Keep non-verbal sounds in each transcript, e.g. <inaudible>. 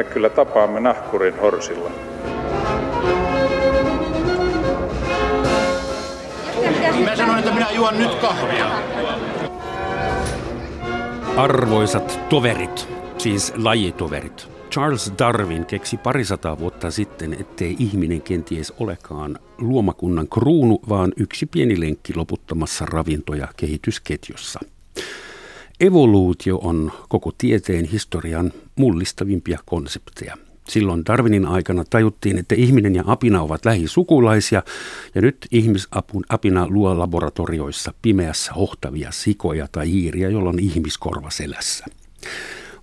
me kyllä tapaamme nahkurin horsilla. Mä sanoin, että minä juon nyt kahvia. Arvoisat toverit, siis lajitoverit. Charles Darwin keksi parisataa vuotta sitten, ettei ihminen kenties olekaan luomakunnan kruunu, vaan yksi pieni lenkki loputtamassa ravintoja kehitysketjussa. Evoluutio on koko tieteen historian mullistavimpia konsepteja. Silloin Darwinin aikana tajuttiin, että ihminen ja apina ovat lähisukulaisia, ja nyt ihmisapun apina luo laboratorioissa pimeässä hohtavia sikoja tai hiiriä, jolla on ihmiskorva selässä.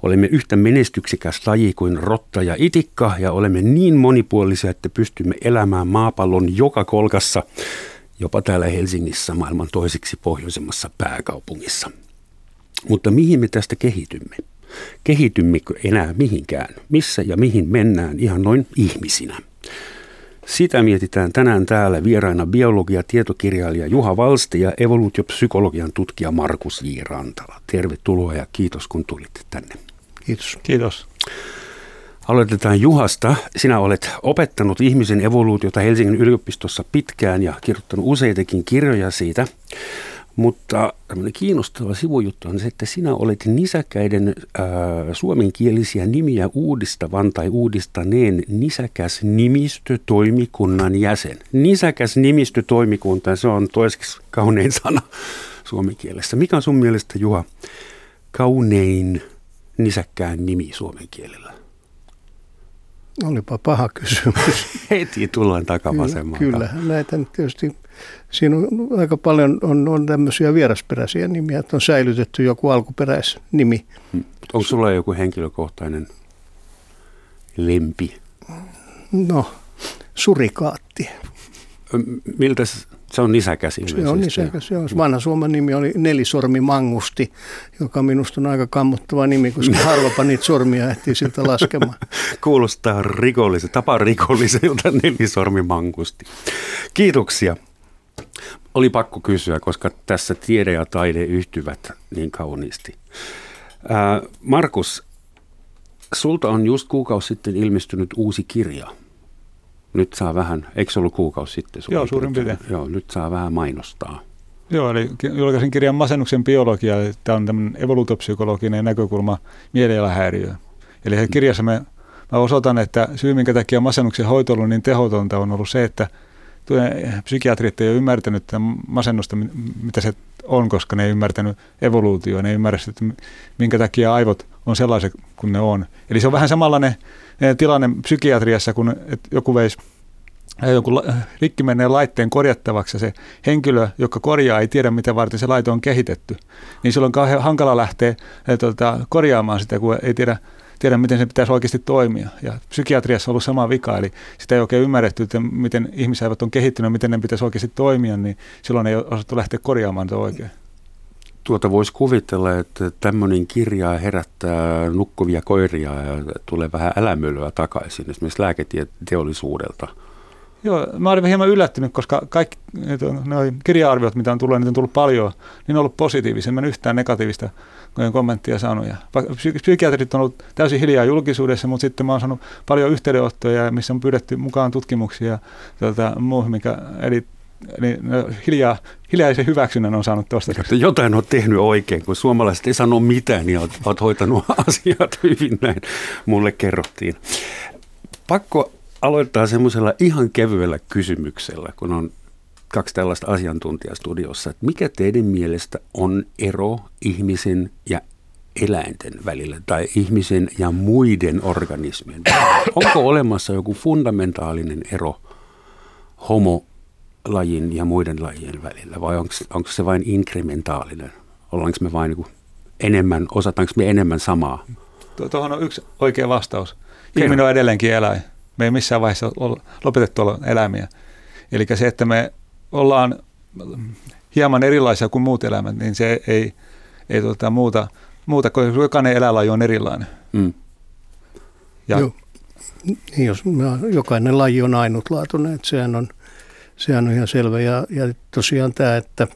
Olemme yhtä menestyksekäs laji kuin rotta ja itikka ja olemme niin monipuolisia, että pystymme elämään maapallon joka kolkassa, jopa täällä Helsingissä maailman toiseksi pohjoisemmassa pääkaupungissa. Mutta mihin me tästä kehitymme? Kehitymmekö enää mihinkään? Missä ja mihin mennään ihan noin ihmisinä? Sitä mietitään tänään täällä vieraina biologia tietokirjailija Juha Valsti ja evoluutiopsykologian tutkija Markus J. Rantala. Tervetuloa ja kiitos kun tulitte tänne. Kiitos. Kiitos. Aloitetaan Juhasta. Sinä olet opettanut ihmisen evoluutiota Helsingin yliopistossa pitkään ja kirjoittanut useitakin kirjoja siitä. Mutta tämmöinen kiinnostava sivujuttu on se, että sinä olet nisäkäiden äh, suomenkielisiä nimiä uudistavan tai uudistaneen nisäkäs nimistötoimikunnan jäsen. Nisäkäs nimistötoimikunta, se on toiseksi kaunein sana suomenkielessä. Mikä on sun mielestä, Juha, kaunein nisäkkään nimi suomen kielellä? Olipa paha kysymys. Heti tullaan takavasemmalta. Kyllä, näitä nyt tietysti, siinä on aika paljon on, on tämmöisiä vierasperäisiä nimiä, että on säilytetty joku alkuperäisnimi. Hmm. Onko sulla joku henkilökohtainen lempi? No, surikaatti. Miltä se on nisäkäs Se on nisäkäs, joo. Vanha Suomen nimi oli Nelisormi Mangusti, joka minusta on aika kammottava nimi, koska <laughs> harvapa niitä sormia ehtii siltä laskemaan. <laughs> Kuulostaa rikolliselta, tapa rikolliselta Nelisormi Mangusti. Kiitoksia. Oli pakko kysyä, koska tässä tiede ja taide yhtyvät niin kauniisti. Ää, Markus, sulta on just kuukausi sitten ilmestynyt uusi kirja – nyt saa vähän, eikö se ollut kuukausi sitten? Joo, suurin piirtein. Joo, nyt saa vähän mainostaa. Joo, eli julkaisin kirjan Masennuksen biologia, tämä on tämmöinen evoluutopsykologinen näkökulma mielialahäiriöön. Eli kirjassa me, mä osoitan, että syy, minkä takia masennuksen hoito on niin tehotonta, on ollut se, että psykiatrit ei ole ymmärtänyt masennusta, mitä se on, koska ne ei ymmärtänyt evoluutioa, ne ei ymmärrä, että minkä takia aivot on sellaiset kuin ne on. Eli se on vähän samanlainen Eh, tilanne psykiatriassa, kun että joku veisi eh, jonkun rikki menneen laitteen korjattavaksi ja se henkilö, joka korjaa, ei tiedä, mitä varten se laite on kehitetty, niin silloin on kauhean hankala lähteä eh, tuota, korjaamaan sitä, kun ei tiedä, tiedä, miten se pitäisi oikeasti toimia. Ja psykiatriassa on ollut sama vika, eli sitä ei oikein ymmärretty, että miten ihmisaivot on kehittynyt, miten ne pitäisi oikeasti toimia, niin silloin ei osattu lähteä korjaamaan sitä oikein. Tuota voisi kuvitella, että tämmöinen kirja herättää nukkuvia koiria ja tulee vähän älämölyä takaisin esimerkiksi lääketeollisuudelta. Joo, mä olin hieman yllättynyt, koska kaikki ne kirja-arviot, mitä on tullut, niitä on tullut paljon, niin on ollut positiivisia. Mä en yhtään negatiivista kommenttia saanut. Ja psykiatrit on ollut täysin hiljaa julkisuudessa, mutta sitten mä oon saanut paljon yhteydenottoja, missä on pyydetty mukaan tutkimuksia ja tuota, muuhun, mikä, eli no, hiljaa, hiljaisen hyväksynnän on saanut tuosta. Jotain on tehnyt oikein, kun suomalaiset ei sano mitään, niin olet, olet hoitanut <laughs> asiat hyvin näin. Mulle kerrottiin. Pakko aloittaa semmoisella ihan kevyellä kysymyksellä, kun on kaksi tällaista asiantuntijaa studiossa. Että mikä teidän mielestä on ero ihmisen ja eläinten välillä tai ihmisen ja muiden organismien Onko olemassa joku fundamentaalinen ero homo lajin ja muiden lajien välillä vai onko se vain inkrementaalinen? Ollaanko me vain niin enemmän, osataanko me enemmän samaa? Tuohon on yksi oikea vastaus. Ihminen on edelleenkin eläin. Me ei missään vaiheessa ole lopetettu olla eläimiä. Eli se, että me ollaan hieman erilaisia kuin muut eläimet, niin se ei, ei tuota muuta, muuta, koska jokainen eläinlaji on erilainen. Mm. Ja, Joo. Niin, jos jokainen laji on ainutlaatuinen, että sehän on Sehän on ihan selvä. Ja, ja tosiaan tämä, että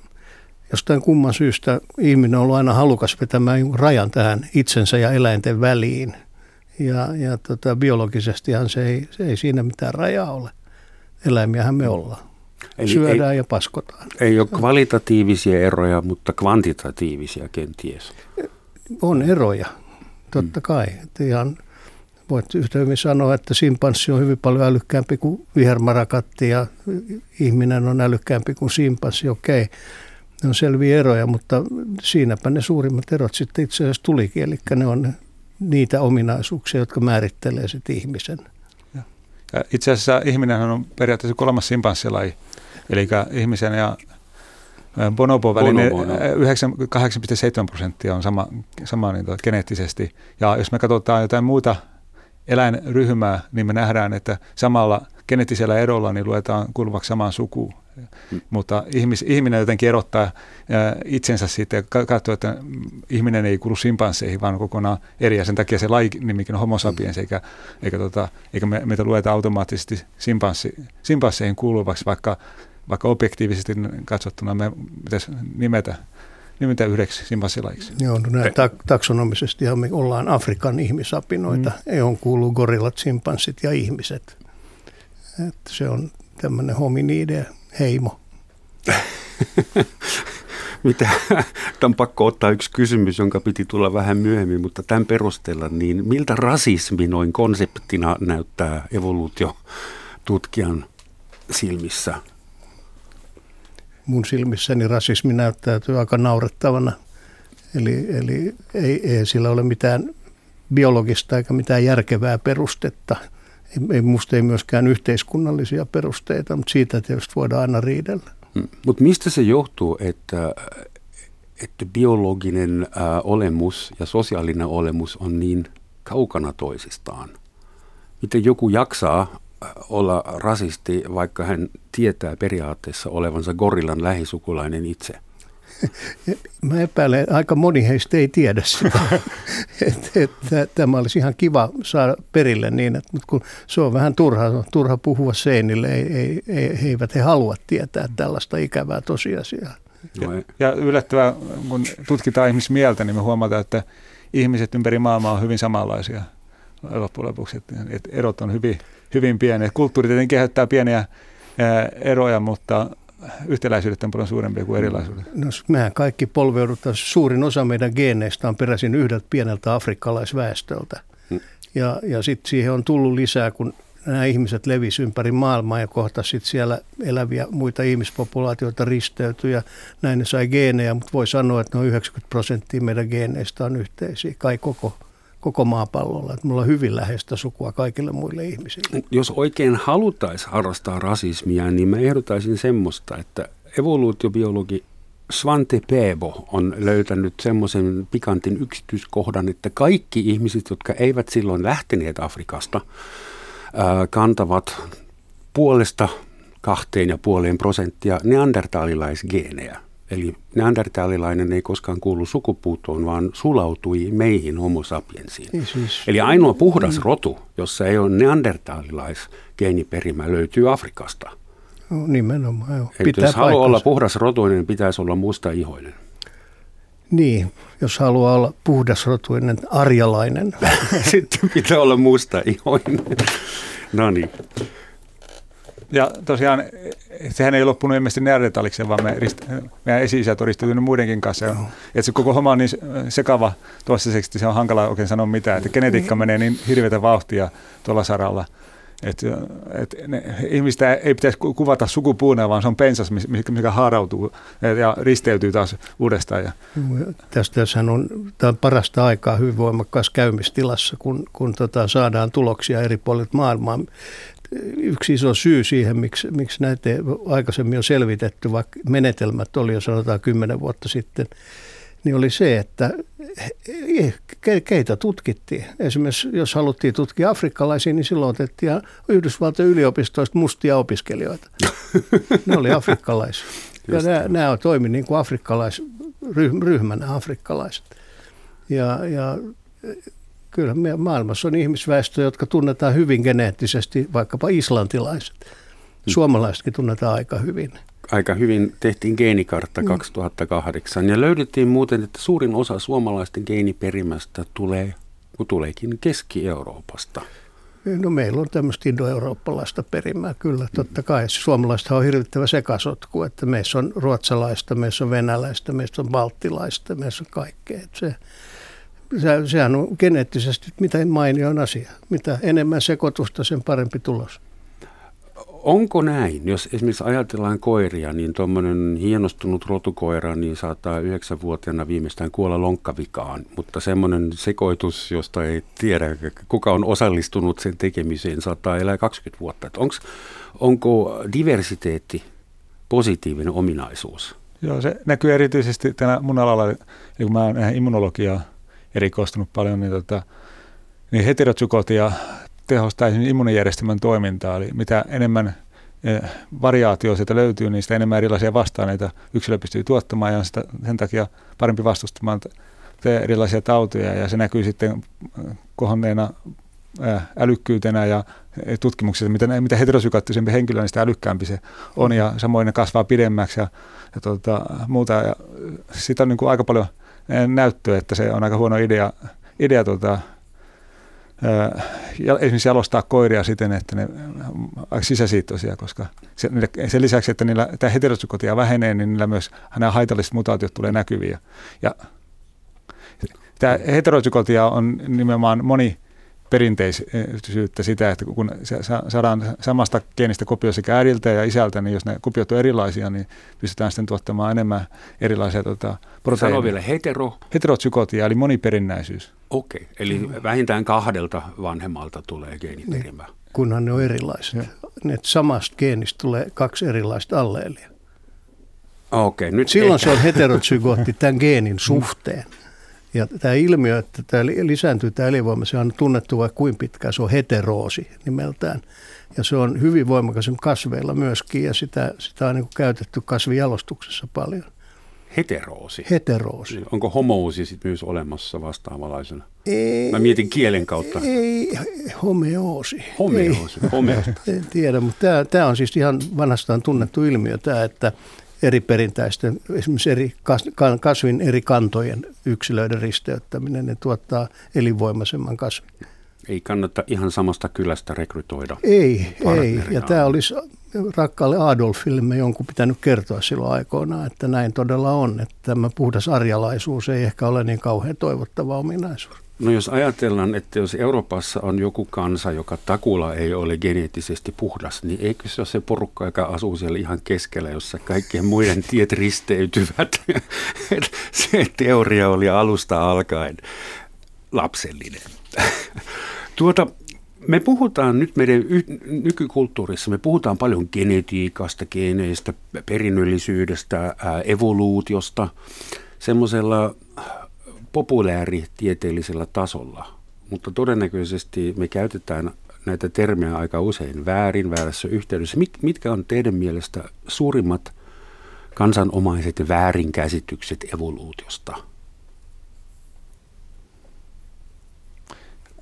jostain kumman syystä ihminen on ollut aina halukas vetämään rajan tähän itsensä ja eläinten väliin. Ja, ja tota, biologisestihan se ei, se ei siinä mitään rajaa ole. Eläimiähän me ollaan. Eli Syödään ei, ja paskotaan. Ei ole kvalitatiivisia eroja, mutta kvantitatiivisia kenties. On eroja, totta mm. kai. Että ihan, voit yhtä hyvin sanoa, että simpanssi on hyvin paljon älykkäämpi kuin vihermarakatti ja ihminen on älykkäämpi kuin simpanssi. Okei, ne on selviä eroja, mutta siinäpä ne suurimmat erot sitten itse asiassa tulikin. Eli ne on niitä ominaisuuksia, jotka määrittelee sitten ihmisen. Ja itse asiassa ihminen on periaatteessa kolmas simpanssilaji. Eli ihmisen ja bonobo välinen 8,7 prosenttia on sama, sama niin tuota, geneettisesti. Ja jos me katsotaan jotain muuta eläinryhmää, niin me nähdään, että samalla geneettisellä erolla niin luetaan kuuluvaksi samaan sukuun. Mm. Mutta ihmis, ihminen jotenkin erottaa itsensä siitä ja katsoo, että ihminen ei kuulu simpansseihin, vaan kokonaan eri. Ja sen takia se laji nimikin on homo sapiens, eikä, eikä, tota, eikä me, meitä lueta automaattisesti simpanssi, simpansseihin kuuluvaksi, vaikka vaikka objektiivisesti katsottuna me pitäisi nimetä, nimetä yhdeksi simpanssilaiksi. Joo, no näin tak- taksonomisesti me ollaan Afrikan ihmisapinoita. Mm. EUn kuuluu gorillat, simpanssit ja ihmiset. Että se on tämmöinen hominide heimo. <laughs> Mitä? Tämä on pakko ottaa yksi kysymys, jonka piti tulla vähän myöhemmin, mutta tämän perusteella, niin miltä rasismi noin konseptina näyttää evoluutiotutkijan silmissä? Mun silmissäni rasismi näyttäytyy aika naurettavana. Eli, eli ei, ei sillä ole mitään biologista eikä mitään järkevää perustetta. Ei, ei, musta ei myöskään yhteiskunnallisia perusteita, mutta siitä tietysti voidaan aina riidellä. Hmm. Mutta mistä se johtuu, että, että biologinen ää, olemus ja sosiaalinen olemus on niin kaukana toisistaan? Miten joku jaksaa olla rasisti, vaikka hän tietää periaatteessa olevansa gorillan lähisukulainen itse? <laughs> Mä epäilen, että aika moni heistä ei tiedä sitä. <laughs> että, että tämä olisi ihan kiva saada perille niin, että, mutta kun se on vähän turha, turha puhua seinille, ei, ei, ei, he eivät he halua tietää tällaista ikävää tosiasiaa. Ja, ja yllättävää, kun tutkitaan ihmismieltä, niin me huomataan, että ihmiset ympäri maailmaa on hyvin samanlaisia loppujen lopuksi. Että, että erot on hyvin, hyvin pieniä. Kulttuuri tietenkin kehittää pieniä eroja, mutta yhtäläisyydet on paljon suurempia kuin erilaisuudet. No, mehän kaikki polveudutaan. Suurin osa meidän geeneistä on peräisin yhdeltä pieneltä afrikkalaisväestöltä. Hmm. Ja, ja sitten siihen on tullut lisää, kun nämä ihmiset levisi ympäri maailmaa ja kohta sitten siellä eläviä muita ihmispopulaatioita risteytyi ja näin ne sai geenejä, mutta voi sanoa, että noin 90 prosenttia meidän geeneistä on yhteisiä, kai koko koko maapallolla. Että mulla on hyvin läheistä sukua kaikille muille ihmisille. Jos oikein halutaisiin harrastaa rasismia, niin mä ehdotaisin semmoista, että evoluutiobiologi Svante Peebo on löytänyt semmoisen pikantin yksityiskohdan, että kaikki ihmiset, jotka eivät silloin lähteneet Afrikasta, kantavat puolesta kahteen ja puoleen prosenttia neandertaalilaisgeenejä. Eli neandertaalilainen ei koskaan kuulu sukupuuttoon, vaan sulautui meihin homo sapiensiin. Siis, Eli ainoa puhdas mm. rotu, jossa ei ole neandertaalilaisgeeniperimä, löytyy Afrikasta. No, nimenomaan, joo. Eli Pitää jos haluaa olla puhdas rotuinen, niin pitäisi olla musta ihoinen. Niin, jos haluaa olla puhdasrotuinen arjalainen. <laughs> Sitten pitää olla musta ihoinen. no niin. Ja tosiaan sehän ei loppunut ilmeisesti neandertalikseen, vaan me rist, meidän esi-isät on risteytynyt muidenkin kanssa. Ja, että se koko homma on niin sekava toistaiseksi, se on hankala oikein sanoa mitään. Että genetiikka menee niin hirveätä vauhtia tuolla saralla. Että et ihmistä ei pitäisi kuvata sukupuuna, vaan se on pensas, mikä haarautuu ja risteytyy taas uudestaan. Ja. Tästä on, tämä on parasta aikaa hyvin voimakkaassa käymistilassa, kun, kun tota, saadaan tuloksia eri puolilta maailmaa yksi iso syy siihen, miksi, miksi näitä aikaisemmin on selvitetty, vaikka menetelmät oli jo sanotaan kymmenen vuotta sitten, niin oli se, että keitä tutkittiin. Esimerkiksi jos haluttiin tutkia afrikkalaisia, niin silloin otettiin Yhdysvaltojen yliopistoista mustia opiskelijoita. <laughs> ne oli afrikkalaisia. Ja nämä, nämä toimi niin kuin afrikkalaisryhmänä afrikkalaiset. Ja, ja kyllä maailmassa on ihmisväestö, jotka tunnetaan hyvin geneettisesti, vaikkapa islantilaiset. Hmm. Suomalaisetkin tunnetaan aika hyvin. Aika hyvin tehtiin geenikartta 2008 mm. ja löydettiin muuten, että suurin osa suomalaisten geeniperimästä tulee kun tuleekin Keski-Euroopasta. No meillä on tämmöistä indo-eurooppalaista perimää kyllä, totta kai. Suomalaista on hirvittävä sekasotku, että meissä on ruotsalaista, meissä on venäläistä, meissä on balttilaista, meissä on kaikkea. Se, se, sehän on geneettisesti mitä mainioin asia. Mitä enemmän sekoitusta, sen parempi tulos. Onko näin, jos esimerkiksi ajatellaan koiria, niin tuommoinen hienostunut rotukoira niin saattaa yhdeksänvuotiaana viimeistään kuolla lonkkavikaan, mutta semmoinen sekoitus, josta ei tiedä, kuka on osallistunut sen tekemiseen, saattaa elää 20 vuotta. onks, onko diversiteetti positiivinen ominaisuus? Joo, se näkyy erityisesti tänä mun alalla, eli kun mä oon immunologiaa erikoistunut paljon, niin, tota, niin heterozygotia tehostaa immunijärjestelmän toimintaa. Eli mitä enemmän eh, variaatio sieltä löytyy, niin sitä enemmän erilaisia vastaaneita yksilö pystyy tuottamaan ja on sitä, sen takia parempi vastustamaan erilaisia tauteja ja se näkyy sitten eh, kohonneena eh, älykkyytenä ja tutkimuksissa, mitä, mitä heterosykaattisempi henkilö, niin sitä älykkäämpi se on ja samoin ne kasvaa pidemmäksi ja, ja tuota, muuta. Ja sitä on niin kuin aika paljon näyttöä, että se on aika huono idea, idea tuota, esimerkiksi jalostaa koiria siten, että ne ovat sisäsiittoisia, koska sen lisäksi, että niillä tämä heterosykotia vähenee, niin niillä myös nämä haitalliset mutaatiot tulee näkyviä. Ja tämä heterosykotia on nimenomaan moni perinteisyyttä sitä, että kun saadaan samasta geenistä kopio sekä äidiltä ja isältä, niin jos ne kopiot on erilaisia, niin pystytään sitten tuottamaan enemmän erilaisia tota, proteiineja. Sano vielä hetero. Heterozykotia, eli moniperinnäisyys. Okei, okay. eli vähintään kahdelta vanhemmalta tulee geeniperimä. Niin, kunhan ne on erilaiset. Ne samasta geenistä tulee kaksi erilaista alleelia. Okay, nyt Silloin ehkä. se on heterozygootti tämän geenin suhteen. <laughs> Ja tämä ilmiö, että tämä lisääntyy tämä elinvoima, se on tunnettu vaikka kuin pitkään, se on heteroosi nimeltään. Ja se on hyvin voimakas kasveilla myöskin ja sitä, sitä on niin käytetty kasvijalostuksessa paljon. Heteroosi? Heteroosi. Onko homousi sitten myös olemassa vastaavanlaisena? Ei, Mä mietin kielen kautta. Ei, homeoosi. Homeoosi, homeoosi. En tiedä, mutta tämä, tämä on siis ihan vanhastaan tunnettu ilmiö tämä, että eri perintäisten, esimerkiksi eri kasvin eri kantojen yksilöiden risteyttäminen, ne tuottaa elinvoimaisemman kasvin. Ei kannata ihan samasta kylästä rekrytoida. Ei, ei. Ja tämä olisi rakkaalle Adolfille me jonkun pitänyt kertoa silloin aikoinaan, että näin todella on. Että tämä puhdas arjalaisuus ei ehkä ole niin kauhean toivottava ominaisuus. No jos ajatellaan, että jos Euroopassa on joku kansa, joka takula ei ole geneettisesti puhdas, niin eikö se ole se porukka, joka asuu siellä ihan keskellä, jossa kaikkien muiden <laughs> tiet risteytyvät? <laughs> se teoria oli alusta alkaen lapsellinen. <laughs> tuota, me puhutaan nyt meidän y- nykykulttuurissa, me puhutaan paljon genetiikasta, geneistä, perinnöllisyydestä, ää, evoluutiosta, semmoisella populääritieteellisellä tasolla, mutta todennäköisesti me käytetään näitä termejä aika usein väärin, väärässä yhteydessä. Mit, mitkä on teidän mielestä suurimmat kansanomaiset väärinkäsitykset evoluutiosta?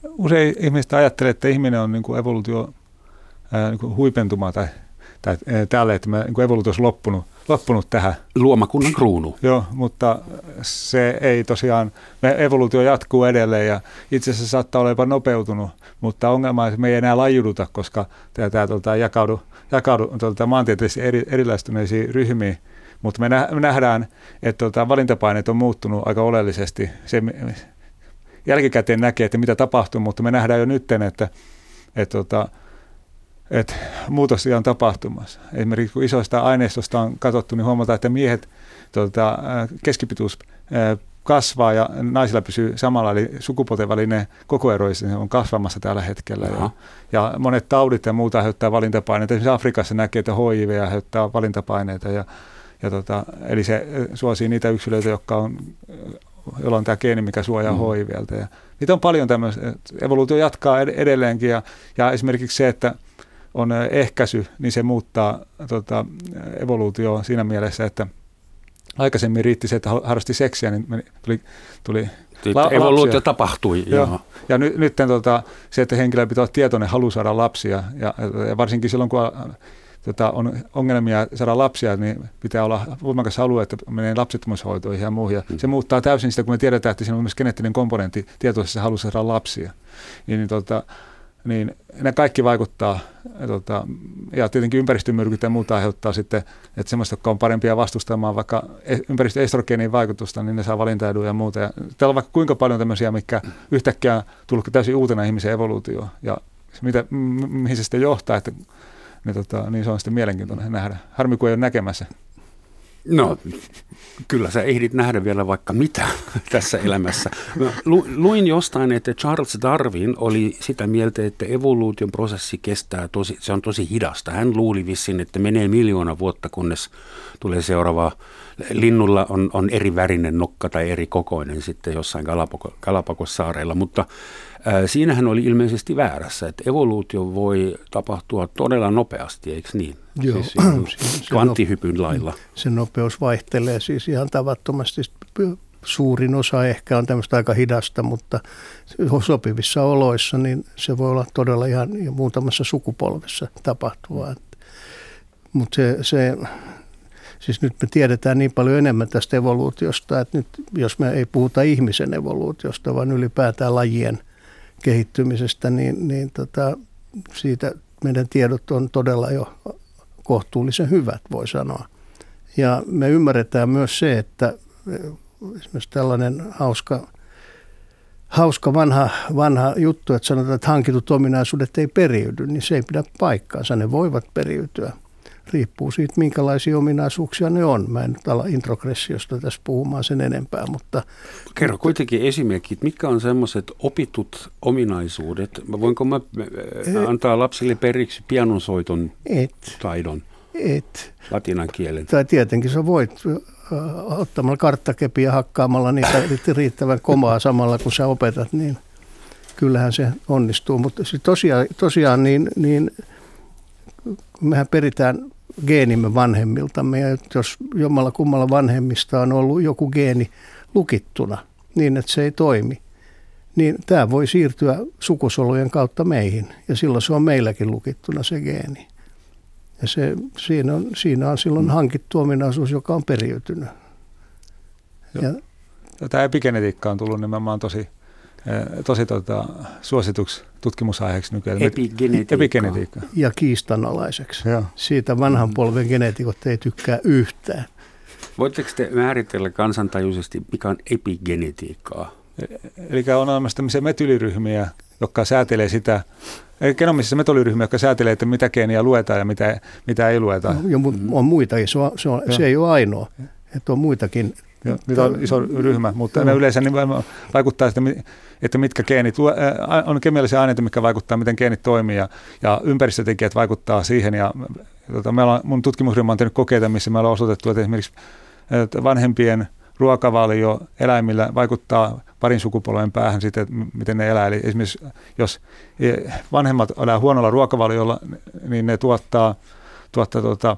Usein ihmiset ajattelee, että ihminen on niin kuin evoluutio ää, niin kuin huipentuma tai, tai tälle, että me, niin kuin evoluutio olisi loppunut – loppunut tähän. Luomakunnan kruunu. Joo, mutta se ei tosiaan, me evoluutio jatkuu edelleen ja itse asiassa saattaa olla jopa nopeutunut, mutta ongelma on, että me ei enää lajuduta, koska tämä, tämä tuota, jakaudu, jakaudu tuota, maantieteellisesti eri, erilaistuneisiin ryhmiin. Mutta me nähdään, että tuota, valintapaineet on muuttunut aika oleellisesti. Se, jälkikäteen näkee, että mitä tapahtuu, mutta me nähdään jo nyt, että, että, että tuota, että muutos on tapahtumassa. Esimerkiksi kun isoista aineistosta on katsottu, niin huomataan, että miehet tuota, keskipituus kasvaa ja naisilla pysyy samalla, eli sukupuolten välinen kokoero on kasvamassa tällä hetkellä. Ja, ja monet taudit ja muuta aiheuttaa valintapaineita. Esimerkiksi Afrikassa näkee, että HIV aiheuttaa valintapaineita. Ja, ja tota, eli se suosii niitä yksilöitä, jotka on, joilla on tämä geeni, mikä suojaa mm. HIVltä. Ja niitä on paljon tämmöistä. Evoluutio jatkaa edelleenkin ja, ja esimerkiksi se, että on ehkäisy, niin se muuttaa tota, evoluutioon siinä mielessä, että aikaisemmin riitti se, että harrasti seksiä, niin tuli, tuli la- Evoluutio tapahtui. Joo. joo. Ja nyt, nyt tota, se, että henkilö pitää olla tietoinen, halu saada lapsia, ja, ja varsinkin silloin, kun tota, on ongelmia saada lapsia, niin pitää olla voimakas halua, että menee lapsettomuushoitoihin ja muuhun. Ja mm. Se muuttaa täysin sitä, kun me tiedetään, että siinä on myös geneettinen komponentti tietoisessa halussa saada lapsia. Niin, niin, tota, niin ne kaikki vaikuttaa, tota, ja tietenkin ympäristömyrkyt ja muuta aiheuttaa sitten, että semmoista, jotka on parempia vastustamaan vaikka e, ympäristöestrogeenin vaikutusta, niin ne saa valintaeduja ja muuta. Ja täällä on vaikka kuinka paljon tämmöisiä, mikä yhtäkkiä tullut täysin uutena ihmisen evoluutioon, ja mitä, mihin se sitten johtaa, että niin, tota, niin se on sitten mielenkiintoinen nähdä. Harmi, kun ei ole näkemässä. No, kyllä sä ehdit nähdä vielä vaikka mitä <laughs> tässä elämässä. Mä lu, luin jostain, että Charles Darwin oli sitä mieltä, että evoluution prosessi kestää tosi, se on tosi hidasta. Hän luuli vissiin, että menee miljoona vuotta, kunnes tulee seuraava. Linnulla on, on eri värinen nokka tai eri kokoinen sitten jossain Galapagos-saareilla, mutta Siinä hän oli ilmeisesti väärässä, että evoluutio voi tapahtua todella nopeasti, eikö niin? Joo. Siis <clears throat> kvanttihypyn no, lailla. <clears throat> Se nopeus vaihtelee siis ihan tavattomasti. Suurin osa ehkä on tämmöistä aika hidasta, mutta sopivissa oloissa niin se voi olla todella ihan muutamassa sukupolvessa tapahtuvaa. Mutta se, se Siis nyt me tiedetään niin paljon enemmän tästä evoluutiosta, että nyt jos me ei puhuta ihmisen evoluutiosta, vaan ylipäätään lajien kehittymisestä, niin, niin tota, siitä meidän tiedot on todella jo kohtuullisen hyvät, voi sanoa. Ja me ymmärretään myös se, että esimerkiksi tällainen hauska, hauska vanha, vanha juttu, että sanotaan, että hankitut ominaisuudet ei periydy, niin se ei pidä paikkaansa. Ne voivat periytyä riippuu siitä, minkälaisia ominaisuuksia ne on. Mä en nyt ala introgressiosta tässä puhumaan sen enempää, mutta... Kerro kuitenkin esimerkit, mitkä on semmoiset opitut ominaisuudet? Voinko mä äh, antaa lapsille periksi pianonsoiton et, taidon? Et. Latinan kielen. Tai tietenkin sä voit ottamalla karttakepiä ja hakkaamalla niitä riittävän komaa samalla, kun sä opetat, niin kyllähän se onnistuu. Mutta tosiaan, tosiaan niin, niin mehän peritään geenimme vanhemmiltamme. Ja jos jommalla kummalla vanhemmista on ollut joku geeni lukittuna niin, että se ei toimi, niin tämä voi siirtyä sukusolujen kautta meihin. Ja silloin se on meilläkin lukittuna se geeni. Ja se, siinä, on, siinä on silloin mm. hankittu ominaisuus, joka on periytynyt. Ja, Tämä epigenetiikka on tullut nimenomaan tosi tosi tota, suosituksi tutkimusaiheeksi nykyään. Epigenetiikka. Epigenetiikka. Ja kiistanalaiseksi. Joo. Siitä vanhan polven geneetikot ei tykkää yhtään. Voitteko te määritellä kansantajuisesti, mikä on epigenetiikkaa? Eli on olemassa tämmöisiä metyliryhmiä, jotka säätelee sitä, genomisissa metyliryhmiä, jotka säätelee, että mitä geeniä luetaan ja mitä, mitä ei lueta. No, on muita, se, on, se, on, se ei ole ainoa. Että on muitakin niitä on iso ryhmä, mutta ne yleensä niin vaikuttaa sitä, että mitkä geenit, on kemiallisia aineita, mitkä vaikuttaa, miten geenit toimii ja, ja ympäristötekijät vaikuttaa siihen. Ja, tota, meillä on, mun tutkimusryhmä on tehnyt kokeita, missä me ollaan osoitettu, että esimerkiksi että vanhempien ruokavalio eläimillä vaikuttaa parin sukupolven päähän sitten, miten ne elää. Eli esimerkiksi jos e, vanhemmat elää huonolla ruokavaliolla, niin ne tuottaa, tuottaa tuota,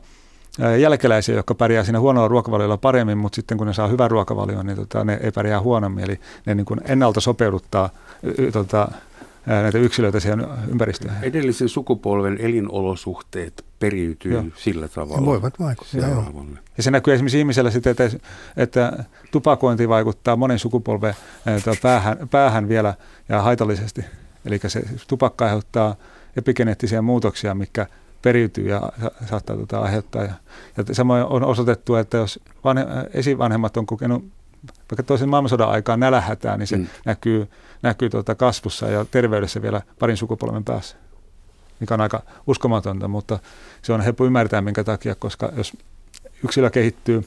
jälkeläisiä, jotka pärjää siinä huonolla ruokavaliolla paremmin, mutta sitten kun ne saa hyvän ruokavalion, niin tota, ne ei pärjää huonommin. Eli ne niin kuin ennalta sopeuduttaa tota, näitä yksilöitä siihen ympäristöön. Edellisen sukupolven elinolosuhteet periytyy Joo. sillä tavalla. Ne voivat vaikuttaa. Joo. Ja se näkyy esimerkiksi ihmisellä sitten, että, että tupakointi vaikuttaa monen sukupolven päähän, päähän vielä ja haitallisesti. Eli se tupakka aiheuttaa epigeneettisiä muutoksia, mikä periytyy ja saattaa tuota aiheuttaa. Ja, ja samoin on osoitettu, että jos vanhe, esivanhemmat on kokenut vaikka toisen maailmansodan aikaan nälähätää, niin se mm. näkyy, näkyy tuota kasvussa ja terveydessä vielä parin sukupolven päässä, mikä on aika uskomatonta, mutta se on helppo ymmärtää minkä takia, koska jos yksilö kehittyy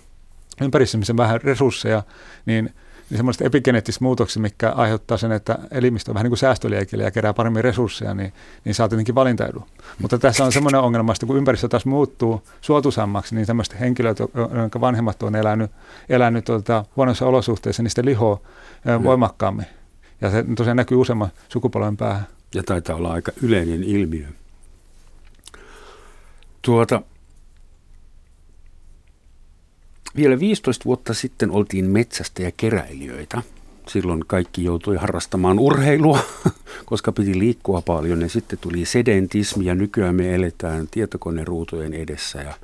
ympäristössä, missä vähän resursseja, niin niin semmoiset epigeneettiset muutokset, mikä aiheuttaa sen, että elimistö on vähän niin kuin ja kerää paremmin resursseja, niin, niin saa tietenkin valintaedu. Mutta tässä on semmoinen ongelma, että kun ympäristö taas muuttuu suotuisammaksi, niin semmoiset henkilöt, joiden vanhemmat on elänyt, elänyt tuota, huonoissa olosuhteissa, niin sitten liho voimakkaammin. Ja se tosiaan näkyy useamman sukupolven päähän. Ja taitaa olla aika yleinen ilmiö. Tuota, vielä 15 vuotta sitten oltiin metsästä ja keräilijöitä. Silloin kaikki joutui harrastamaan urheilua, <laughs> koska piti liikkua paljon. Ja sitten tuli sedentismi ja nykyään me eletään tietokoneruutujen edessä ja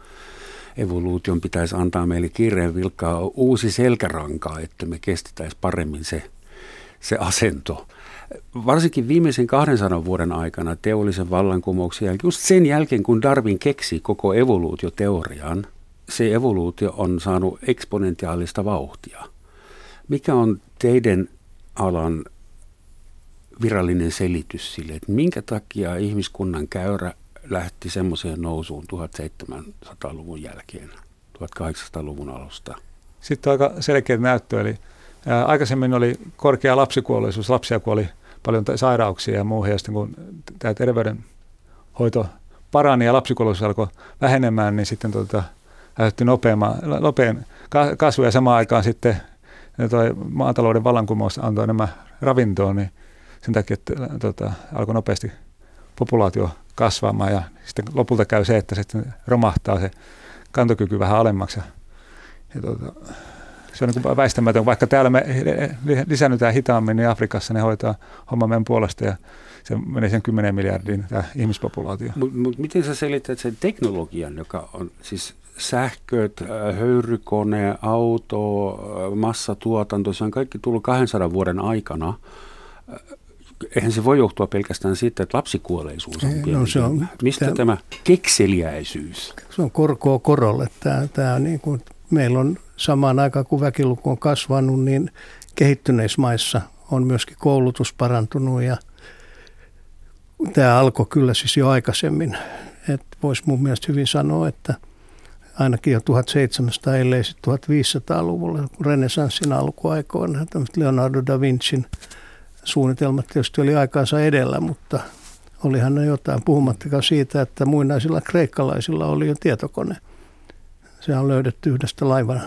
evoluution pitäisi antaa meille kirjeen vilkkaa uusi selkäranka, että me kestettäisiin paremmin se, se asento. Varsinkin viimeisen 200 vuoden aikana teollisen vallankumouksen jälkeen, just sen jälkeen kun Darwin keksi koko evoluutioteorian, se evoluutio on saanut eksponentiaalista vauhtia. Mikä on teidän alan virallinen selitys sille, että minkä takia ihmiskunnan käyrä lähti semmoiseen nousuun 1700-luvun jälkeen, 1800-luvun alusta? Sitten on aika selkeä näyttö, eli aikaisemmin oli korkea lapsikuolleisuus, lapsia kuoli paljon sairauksia ja muuhun, ja sitten kun tämä terveydenhoito parani ja lapsikuolleisuus alkoi vähenemään, niin sitten tuota, aiheutti nopean kasvu ja samaan aikaan sitten toi maatalouden vallankumous antoi enemmän ravintoa, niin sen takia että, tuota, alkoi nopeasti populaatio kasvamaan ja sitten lopulta käy se, että sitten romahtaa se kantokyky vähän alemmaksi. Ja, ja tuota, se on niin väistämätön, vaikka täällä me lisännytään hitaammin, niin Afrikassa ne hoitaa homma meidän puolesta ja se menee sen 10 miljardin tämä ihmispopulaatio. Mut, mut miten sä selität sen teknologian, joka on siis sähköt, äh, höyrykone, auto, äh, massatuotanto, se on kaikki tullut 200 vuoden aikana. Äh, eihän se voi johtua pelkästään siitä, että lapsikuolleisuus on pieni. No se on, Mistä tämä, tämä kekseliäisyys? Se on korkoa korolle. Tämä, tämä on niin kuin, meillä on samaan aikaan, kun väkiluku on kasvanut, niin kehittyneissä maissa on myöskin koulutus parantunut ja tämä alkoi kyllä siis jo aikaisemmin. Voisi mun mielestä hyvin sanoa, että – ainakin jo 1700, ellei sitten 1500-luvulla, kun renesanssin alkuaikoina, Leonardo da Vincin suunnitelmat tietysti oli aikaansa edellä, mutta olihan ne jotain, puhumattakaan siitä, että muinaisilla kreikkalaisilla oli jo tietokone. Se on löydetty yhdestä laivan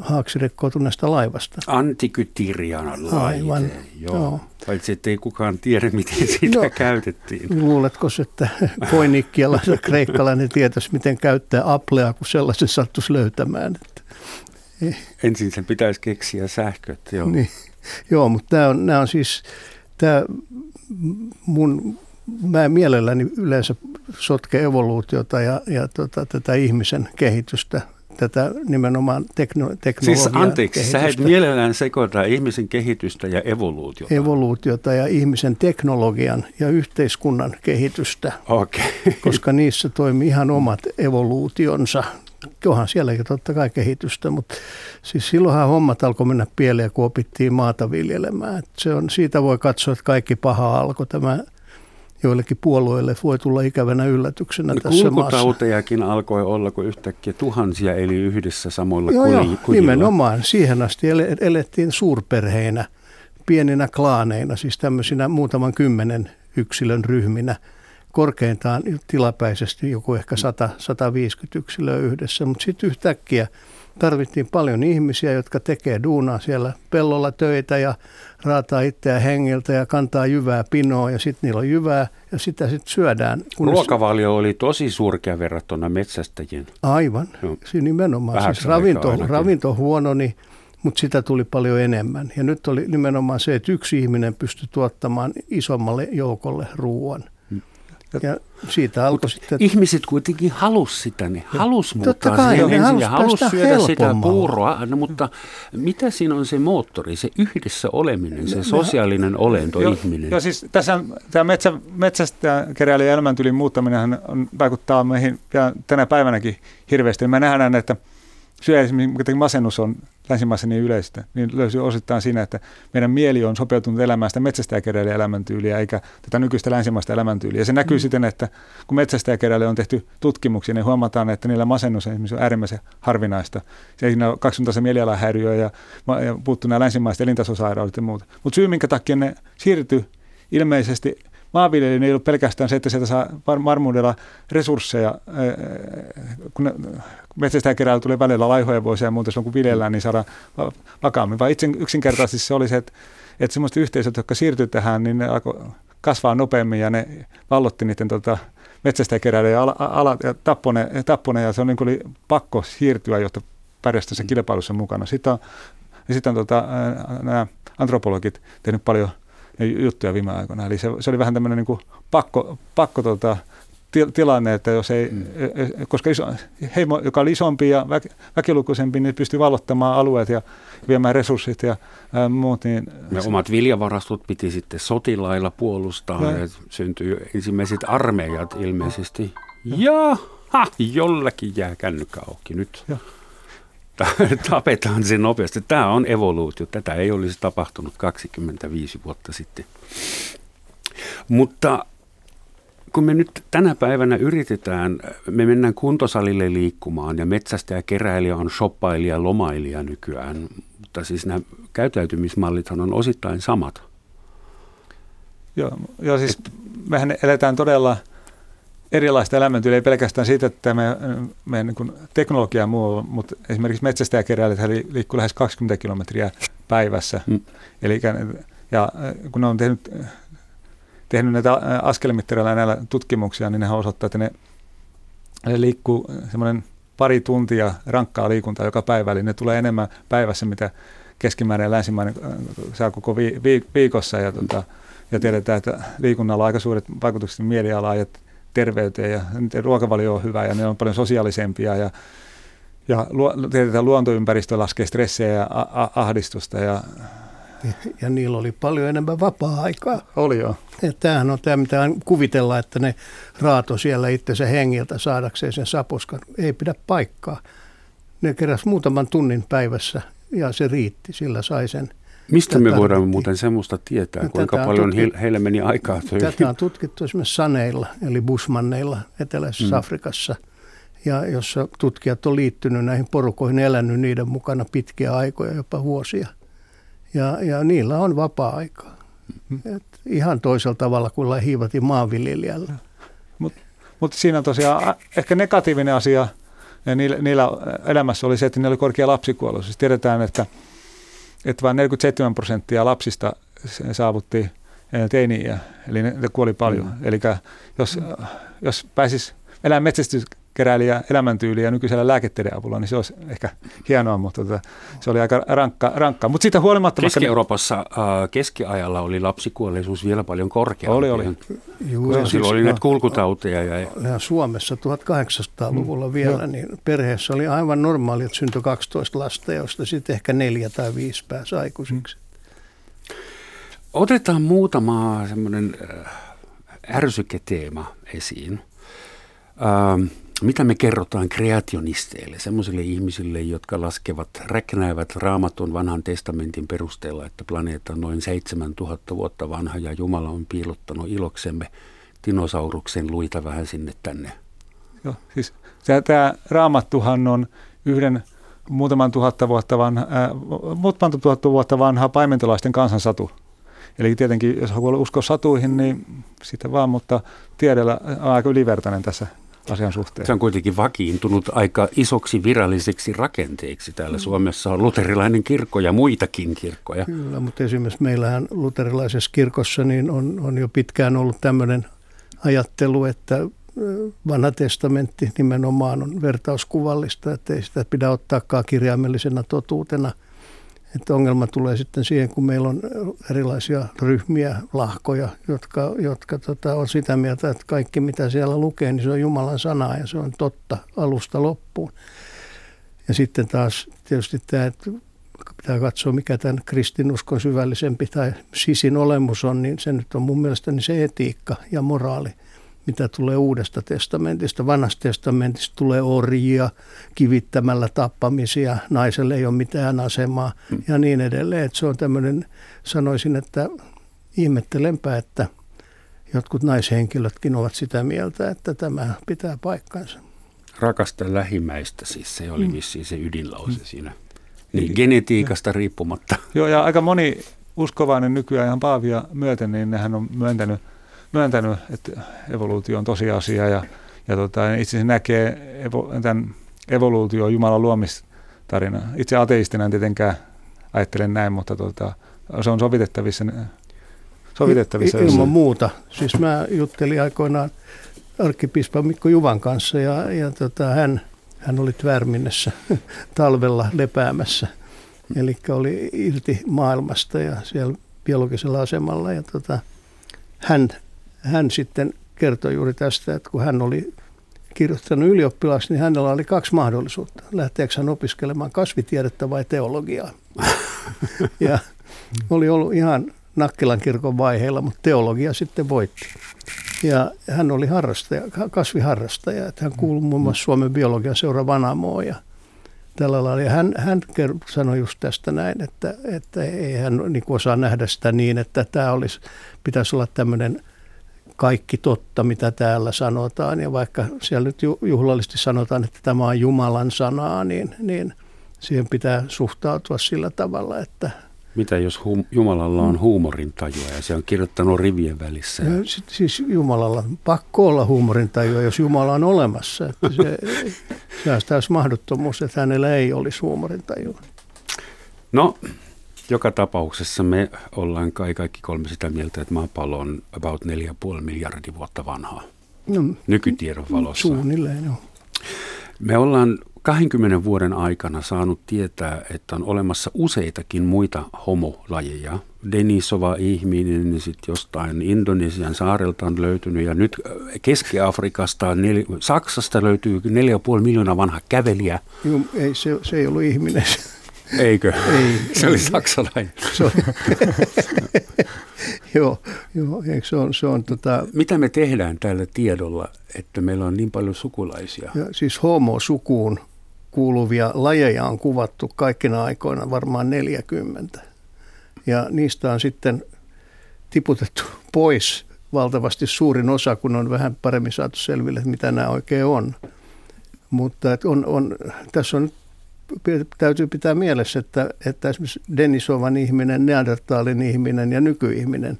haaksi rikkoutuneesta laivasta. Antikytirian laite, Aivan, joo. joo. Paitsi ettei kukaan tiedä, miten <laughs> sitä no, käytettiin. Luuletko, että <laughs> foinikkialaisen kreikkalainen tietäisi, miten käyttää Applea, kun sellaisen sattuisi löytämään? Että. Ensin sen pitäisi keksiä sähköt, joo. Niin, joo, mutta nämä on, nämä on siis, tämä mun, mä mielelläni yleensä sotke evoluutiota ja, ja tota, tätä ihmisen kehitystä tätä nimenomaan tekno, teknologiaa. Siis anteeksi, kehitystä. sä et mielellään sekoita ihmisen kehitystä ja evoluutiota. Evoluutiota ja ihmisen teknologian ja yhteiskunnan kehitystä, okay. <laughs> koska niissä toimii ihan omat evoluutionsa. Onhan sielläkin totta kai kehitystä, mutta siis silloinhan hommat alkoi mennä pieleen, kun opittiin maata viljelemään. se on, siitä voi katsoa, että kaikki paha alkoi tämä joillekin puolueille voi tulla ikävänä yllätyksenä no, tässä Kulkutautejakin maassa. alkoi olla, kun yhtäkkiä tuhansia eli yhdessä samoilla joo, kuli, joo, nimenomaan. Siihen asti elettiin suurperheinä, pieninä klaaneina, siis tämmöisinä muutaman kymmenen yksilön ryhminä. Korkeintaan tilapäisesti joku ehkä 100, 150 yksilöä yhdessä, mutta sitten yhtäkkiä – tarvittiin paljon ihmisiä, jotka tekee duunaa siellä pellolla töitä ja raataa itseään hengiltä ja kantaa jyvää pinoa ja sitten niillä on jyvää ja sitä sitten syödään. Ruokavalio oli tosi surkea verrattuna metsästäjien. Aivan, no. siinä nimenomaan. siis ravinto, ravinto huononi, mutta sitä tuli paljon enemmän. Ja nyt oli nimenomaan se, että yksi ihminen pystyi tuottamaan isommalle joukolle ruoan – ja siitä alkoi sitten... Ihmiset kuitenkin halusi sitä, ne halusi muuttaa kai, siihen ensin ja halusi syödä helpommalla. sitä puuroa, no, mutta mitä siinä on se moottori, se yhdessä oleminen, se sosiaalinen olento, jo, ihminen? Joo, siis tässä tämä metsä, metsästä keräilijä elämäntyylin muuttaminen on, vaikuttaa meihin tänä päivänäkin hirveästi. Me nähdään, että syö esimerkiksi masennus on länsimaissa niin yleistä, niin löytyy osittain siinä, että meidän mieli on sopeutunut elämään sitä metsästäjäkeräilijä elämäntyyliä eikä tätä nykyistä länsimaista elämäntyyliä. Ja se näkyy mm. siten, että kun metsästäjäkeräilijä on tehty tutkimuksia, niin huomataan, että niillä masennus esimerkiksi on äärimmäisen harvinaista. Siinä on kaksisuuntaisen mielialahäiriö ja, ja puuttuu nämä länsimaiset elintasosairaudet ja muuta. Mutta syy, minkä takia ne siirtyy ilmeisesti maanviljelijöiden ei ollut pelkästään se, että sieltä saa varmuudella resursseja, kun metsästäjäkeräillä tulee välillä laihoja vuosia ja muuta, silloin kun viljellään, niin saadaan vakaammin. Vaan itse yksinkertaisesti se oli se, että, että semmoiset yhteisöt, jotka siirtyivät tähän, niin ne alkoi kasvaa nopeammin ja ne vallotti niiden tota, metsästäjäkeräilijöiden ja, ala, ala, ja tappone, tappone, ja se on niin kuin oli pakko siirtyä, jotta pärjästä sen kilpailussa mukana. Sitten on, ja sitten on tota, nämä antropologit tehnyt paljon juttuja viime aikoina. Eli se, se oli vähän tämmöinen niin pakko, pakko tota, tilanne, että jos ei, mm. E, e, koska iso, heimo, joka oli isompi ja väk, väkilukuisempi, niin pystyy vallottamaan alueet ja viemään resurssit ja ää, muut. Niin ja omat viljavarastot piti sitten sotilailla puolustaa ja, ja syntyi ensimmäiset armeijat ilmeisesti. Ja ha, jollekin jää kännykkä auki nyt. Ja. <laughs> Tapetaan se nopeasti. Tämä on evoluutio. Tätä ei olisi tapahtunut 25 vuotta sitten. Mutta kun me nyt tänä päivänä yritetään, me mennään kuntosalille liikkumaan ja metsästäjä, keräilijä on shoppailija, lomailija nykyään, mutta siis nämä käyttäytymismallithan on osittain samat. Joo, joo siis Et, mehän eletään todella erilaista elämäntyyliä, ei pelkästään siitä, että me, me niin teknologia ja muu, mutta esimerkiksi metsästäjäkeräilijät liikkuu lähes 20 kilometriä päivässä. Mm. Eli, ja kun ne on tehnyt tehnyt näitä askelmittareilla näillä tutkimuksia, niin ne osoittaa, että ne, ne liikkuu semmoinen pari tuntia rankkaa liikuntaa joka päivä, eli ne tulee enemmän päivässä, mitä keskimäärin länsimainen saa koko vi, vi, viikossa. Ja, tota, ja tiedetään, että liikunnalla on aika suuret vaikutukset mielialaan ja terveyteen ja ruokavalio on hyvä ja ne on paljon sosiaalisempia ja, ja tiedetään, luontoympäristö laskee stressejä ja ahdistusta ja ja niillä oli paljon enemmän vapaa-aikaa. Oli joo. Ja tämähän on tämä, mitä kuvitella, että ne raato siellä itsensä hengiltä saadakseen sen sapuskan. Ei pidä paikkaa. Ne keräs muutaman tunnin päivässä ja se riitti, sillä sai sen. Mistä me voidaan muuten semmoista tietää, no, kuinka paljon tutki- heille meni aikaa töihin? Tätä on tutkittu esimerkiksi saneilla, eli busmanneilla Eteläisessä mm. Afrikassa, ja jossa tutkijat on liittynyt näihin porukoihin, elänyt niiden mukana pitkiä aikoja, jopa vuosia – ja, ja niillä on vapaa-aikaa. Et ihan toisella tavalla kuin hiivatin maanviljelijällä. Mutta mut siinä on tosiaan ehkä negatiivinen asia niillä, niillä elämässä oli se, että niillä oli korkea lapsikuolleisuus. Siis tiedetään, että, että vain 47 prosenttia lapsista saavutti teiniä, eli ne, kuoli paljon. Mm. Eli jos, jos pääsis elää metsästys, keräilijä elämäntyyliä nykyisellä lääketieteen avulla, niin se olisi ehkä hienoa, mutta tota, se oli aika rankka. rankka. Mutta siitä huolimatta... Keski-Euroopassa äh, keskiajalla oli lapsikuolleisuus vielä paljon korkeampi. Oli, oli. Juu, Silloin siis, oli näitä kulkutauteja. Ja... ja Suomessa 1800-luvulla mm, vielä, jo. niin perheessä oli aivan normaali, että syntyi 12 lasta, joista sitten ehkä neljä tai viisi pääsi aikuisiksi. Otetaan muutama semmoinen äh, ärsyketeema esiin. Ähm, mitä me kerrotaan kreationisteille, semmoisille ihmisille, jotka laskevat, räknäävät raamatun vanhan testamentin perusteella, että planeetta on noin 7000 vuotta vanha ja Jumala on piilottanut iloksemme dinosauruksen luita vähän sinne tänne. Joo, siis tämä raamattuhan on yhden muutaman tuhatta vuotta vanha, äh, muutaman tuhatta vuotta vanha paimentolaisten kansansatu. Eli tietenkin, jos haluaa uskoa satuihin, niin sitä vaan, mutta tiedellä on aika ylivertainen tässä asian suhteen. Se on kuitenkin vakiintunut aika isoksi viralliseksi rakenteeksi. Täällä mm. Suomessa on luterilainen kirkko ja muitakin kirkkoja. Kyllä, mutta esimerkiksi meillähän luterilaisessa kirkossa niin on, on jo pitkään ollut tämmöinen ajattelu, että vanha testamentti nimenomaan on vertauskuvallista, että ei sitä pidä ottaakaan kirjaimellisena totuutena – että ongelma tulee sitten siihen, kun meillä on erilaisia ryhmiä, lahkoja, jotka, jotka tota, on sitä mieltä, että kaikki mitä siellä lukee, niin se on Jumalan sanaa ja se on totta alusta loppuun. Ja sitten taas tietysti tämä, että pitää katsoa, mikä tämän kristinuskon syvällisempi tai sisin olemus on, niin se nyt on mun mielestäni se etiikka ja moraali – mitä tulee uudesta testamentista. Vanhasta testamentista tulee orjia, kivittämällä tappamisia, naiselle ei ole mitään asemaa mm. ja niin edelleen. Että se on tämmöinen, sanoisin, että ihmettelenpä, että jotkut naishenkilötkin ovat sitä mieltä, että tämä pitää paikkansa. Rakasta lähimmäistä siis, se oli mm. vissiin se ydinlause mm. siinä. Niin, genetiikasta riippumatta. Joo, ja aika moni uskovainen nykyään ihan Paavia myöten, niin nehän on myöntänyt – myöntänyt, että evoluutio on tosiasia ja, ja tota, itse asiassa näkee evo, tämän evoluutio Jumalan luomistarina. Itse ateistina en tietenkään ajattelen näin, mutta tota, se on sovitettavissa. sovitettavissa Ilman jos... muuta. Siis mä juttelin aikoinaan arkkipiispa Mikko Juvan kanssa ja, ja tota, hän, hän oli Tvärminnessä <laughs> talvella lepäämässä Eli oli irti maailmasta ja siellä biologisella asemalla. Ja tota, hän, hän sitten kertoi juuri tästä, että kun hän oli kirjoittanut ylioppilaksi, niin hänellä oli kaksi mahdollisuutta. Lähteekö hän opiskelemaan kasvitiedettä vai teologiaa? <laughs> ja oli ollut ihan Nakkilan kirkon vaiheilla, mutta teologia sitten voitti. Ja hän oli harrastaja, kasviharrastaja, että hän kuului muun muassa Suomen biologian seura Vanamoon ja tällä lailla. Ja hän, hän sanoi just tästä näin, että, että ei hän niin osaa nähdä sitä niin, että tämä olisi, pitäisi olla tämmöinen kaikki totta, mitä täällä sanotaan. Ja vaikka siellä nyt juhlallisesti sanotaan, että tämä on Jumalan sanaa, niin, niin siihen pitää suhtautua sillä tavalla, että mitä jos hum, Jumalalla on huumorintajua ja se on kirjoittanut rivien välissä? Ja... Siis Jumalalla on pakko olla huumorintajua, jos Jumala on olemassa. Että se, <laughs> se olisi täys mahdottomuus, että hänellä ei olisi huumorintajua. No, joka tapauksessa me ollaan kai kaikki kolme sitä mieltä, että maapallo on about 4,5 miljardia vuotta vanhaa. No, nykytiedon valossa. Suunnilleen, joo. Me ollaan 20 vuoden aikana saanut tietää, että on olemassa useitakin muita homolajeja. Denisova ihminen, sitten jostain Indonesian saarelta on löytynyt ja nyt äh, Keski-Afrikasta, nel, Saksasta löytyy 4,5 miljoonaa vanha kävelijä. Joo, ei, se, se ei ollut ihminen. Eikö? Ei. Se oli saksalainen. Se oli. <laughs> joo, joo eikö se on, se on tota... Mitä me tehdään tällä tiedolla, että meillä on niin paljon sukulaisia? Ja, siis homo-sukuun kuuluvia lajeja on kuvattu kaikkina aikoina varmaan 40. Ja niistä on sitten tiputettu pois valtavasti suurin osa, kun on vähän paremmin saatu selville, mitä nämä oikein on. Mutta on, on, tässä on täytyy pitää mielessä, että, että esimerkiksi Denisovan ihminen, Neandertalin ihminen ja nykyihminen,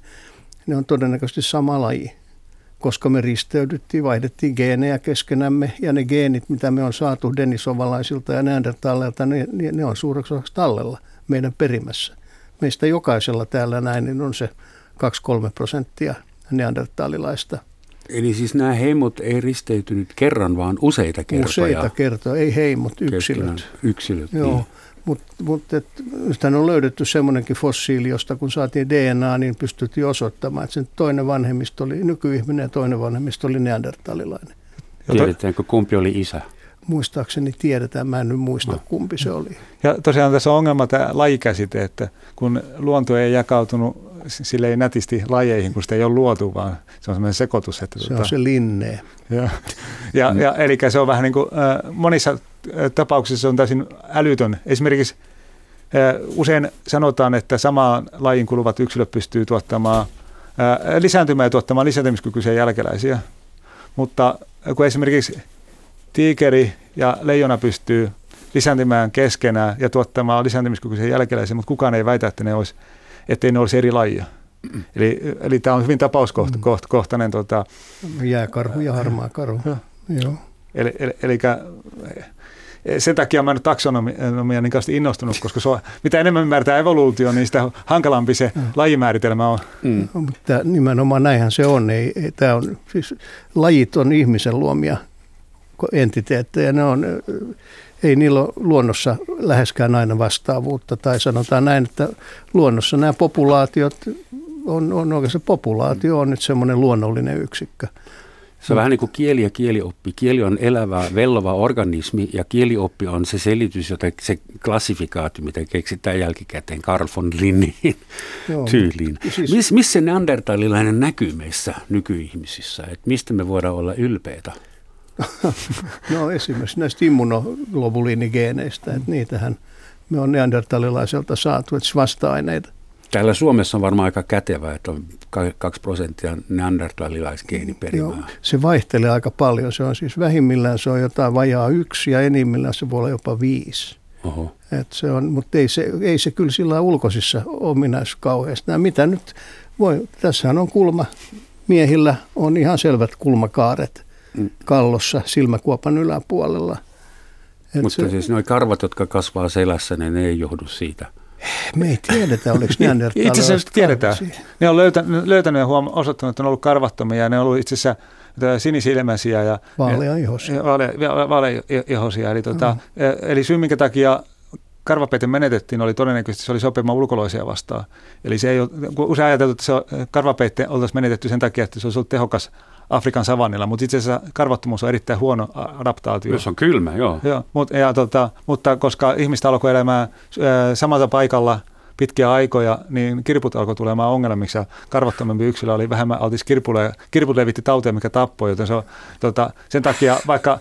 ne on todennäköisesti sama laji koska me risteydyttiin, vaihdettiin geenejä keskenämme ja ne geenit, mitä me on saatu denisovalaisilta ja neandertaaleilta, ne, ne on suureksi osaksi tallella meidän perimässä. Meistä jokaisella täällä näin niin on se 2-3 prosenttia neandertaalilaista. Eli siis nämä heimot ei risteytynyt kerran, vaan useita kertoja? Useita kertoja, ei heimot, yksilöt. Yksilöt, Joo. Niin. Mutta mut, nyt on löydetty semmoinenkin fossiili, josta kun saatiin DNA, niin pystyttiin osoittamaan, että sen toinen vanhemmista oli nykyihminen ja toinen vanhemmista oli neandertalilainen. Tiedetäänkö kumpi oli isä? Muistaakseni tiedetään, mä en nyt muista no. kumpi se oli. Ja tosiaan tässä on ongelma tämä lajikäsite, että kun luonto ei jakautunut sille ei nätisti lajeihin, kun sitä ei ole luotu, vaan se on semmoinen sekoitus. Että se tuota, on se linne. Ja, ja, ja, eli se on vähän niin kuin, äh, monissa tapauksissa se on täysin älytön. Esimerkiksi äh, usein sanotaan, että samaan lajin kuluvat yksilöt pystyy tuottamaan, äh, lisääntymään ja tuottamaan lisääntymiskykyisiä jälkeläisiä. Mutta kun esimerkiksi tiikeri ja leijona pystyy lisääntymään keskenään ja tuottamaan lisääntymiskykyisiä jälkeläisiä, mutta kukaan ei väitä, että ne olisi ettei ne olisi eri lajia. Eli, eli tämä on hyvin tapauskohtainen. Mm. Tota, Jääkarhu ja harmaa karhu. Ja. Joo. Eli, eli, eli sen takia mä en ole taksonomia niin kanssa innostunut, koska se on, mitä enemmän ymmärtää evoluutio, niin sitä hankalampi se mm. lajimääritelmä on. Mm. No, mutta nimenomaan näinhän se on. Ei, ei, tämä on siis, lajit on ihmisen luomia entiteettejä. Ne on ei niillä ole luonnossa läheskään aina vastaavuutta. Tai sanotaan näin, että luonnossa nämä populaatiot on, on oikeastaan populaatio on nyt semmoinen luonnollinen yksikkö. Se on vähän niin kuin kieli ja kielioppi. Kieli on elävä, vellova organismi ja kielioppi on se selitys, jota se klassifikaatio, mitä keksitään jälkikäteen Karl von Linnin tyyliin. Siis, Miss, missä neandertalilainen näkyy meissä nykyihmisissä? Et mistä me voidaan olla ylpeitä? <laughs> no esimerkiksi näistä immunoglobuliinigeeneistä, että niitähän me on neandertalilaiselta saatu, että vasta-aineita. Täällä Suomessa on varmaan aika kätevää, että on 2 prosenttia neandertalilaisgeeniperimää. Joo, se vaihtelee aika paljon. Se on siis vähimmillään se on jotain vajaa yksi ja enimmillään se voi olla jopa viisi. Oho. Et se on, mutta ei se, ei se kyllä sillä ulkoisissa ominaisuus kauheasti. Nämä mitä nyt voi, tässähän on kulma, miehillä on ihan selvät kulmakaaret kallossa silmäkuopan yläpuolella. Et Mutta se, siis nuo karvat, jotka kasvaa selässä, ne, ne ei johdu siitä. Me ei tiedetä, oliko neandertaalilla. Itse asiassa tiedetään. Ne on löytänyt, löytänyt ja huom- osoittanut, että ne on ollut karvattomia ja ne on ollut itse asiassa sinisilmäisiä ja vaaleaihosia. Vaale, vaale, eli, tota, mm. eli syyn minkä takia karvapeite menetettiin, oli todennäköisesti se oli sopimaan ulkoloisia vastaan. Eli se ei ole, usein ajateltu, että se karvapeite oltaisiin menetetty sen takia, että se olisi ollut tehokas Afrikan savannilla, mutta itse asiassa karvattomuus on erittäin huono adaptaatio. Jos on kylmä, joo. joo mutta, ja, tota, mutta koska ihmistä alkoi elämään samalla paikalla – pitkiä aikoja, niin kirput alkoi tulemaan ongelmiksi ja karvattomampi yksilö oli vähemmän altis kirpulle. Kirput levitti tautia, mikä tappoi, joten se on, tota, sen takia vaikka,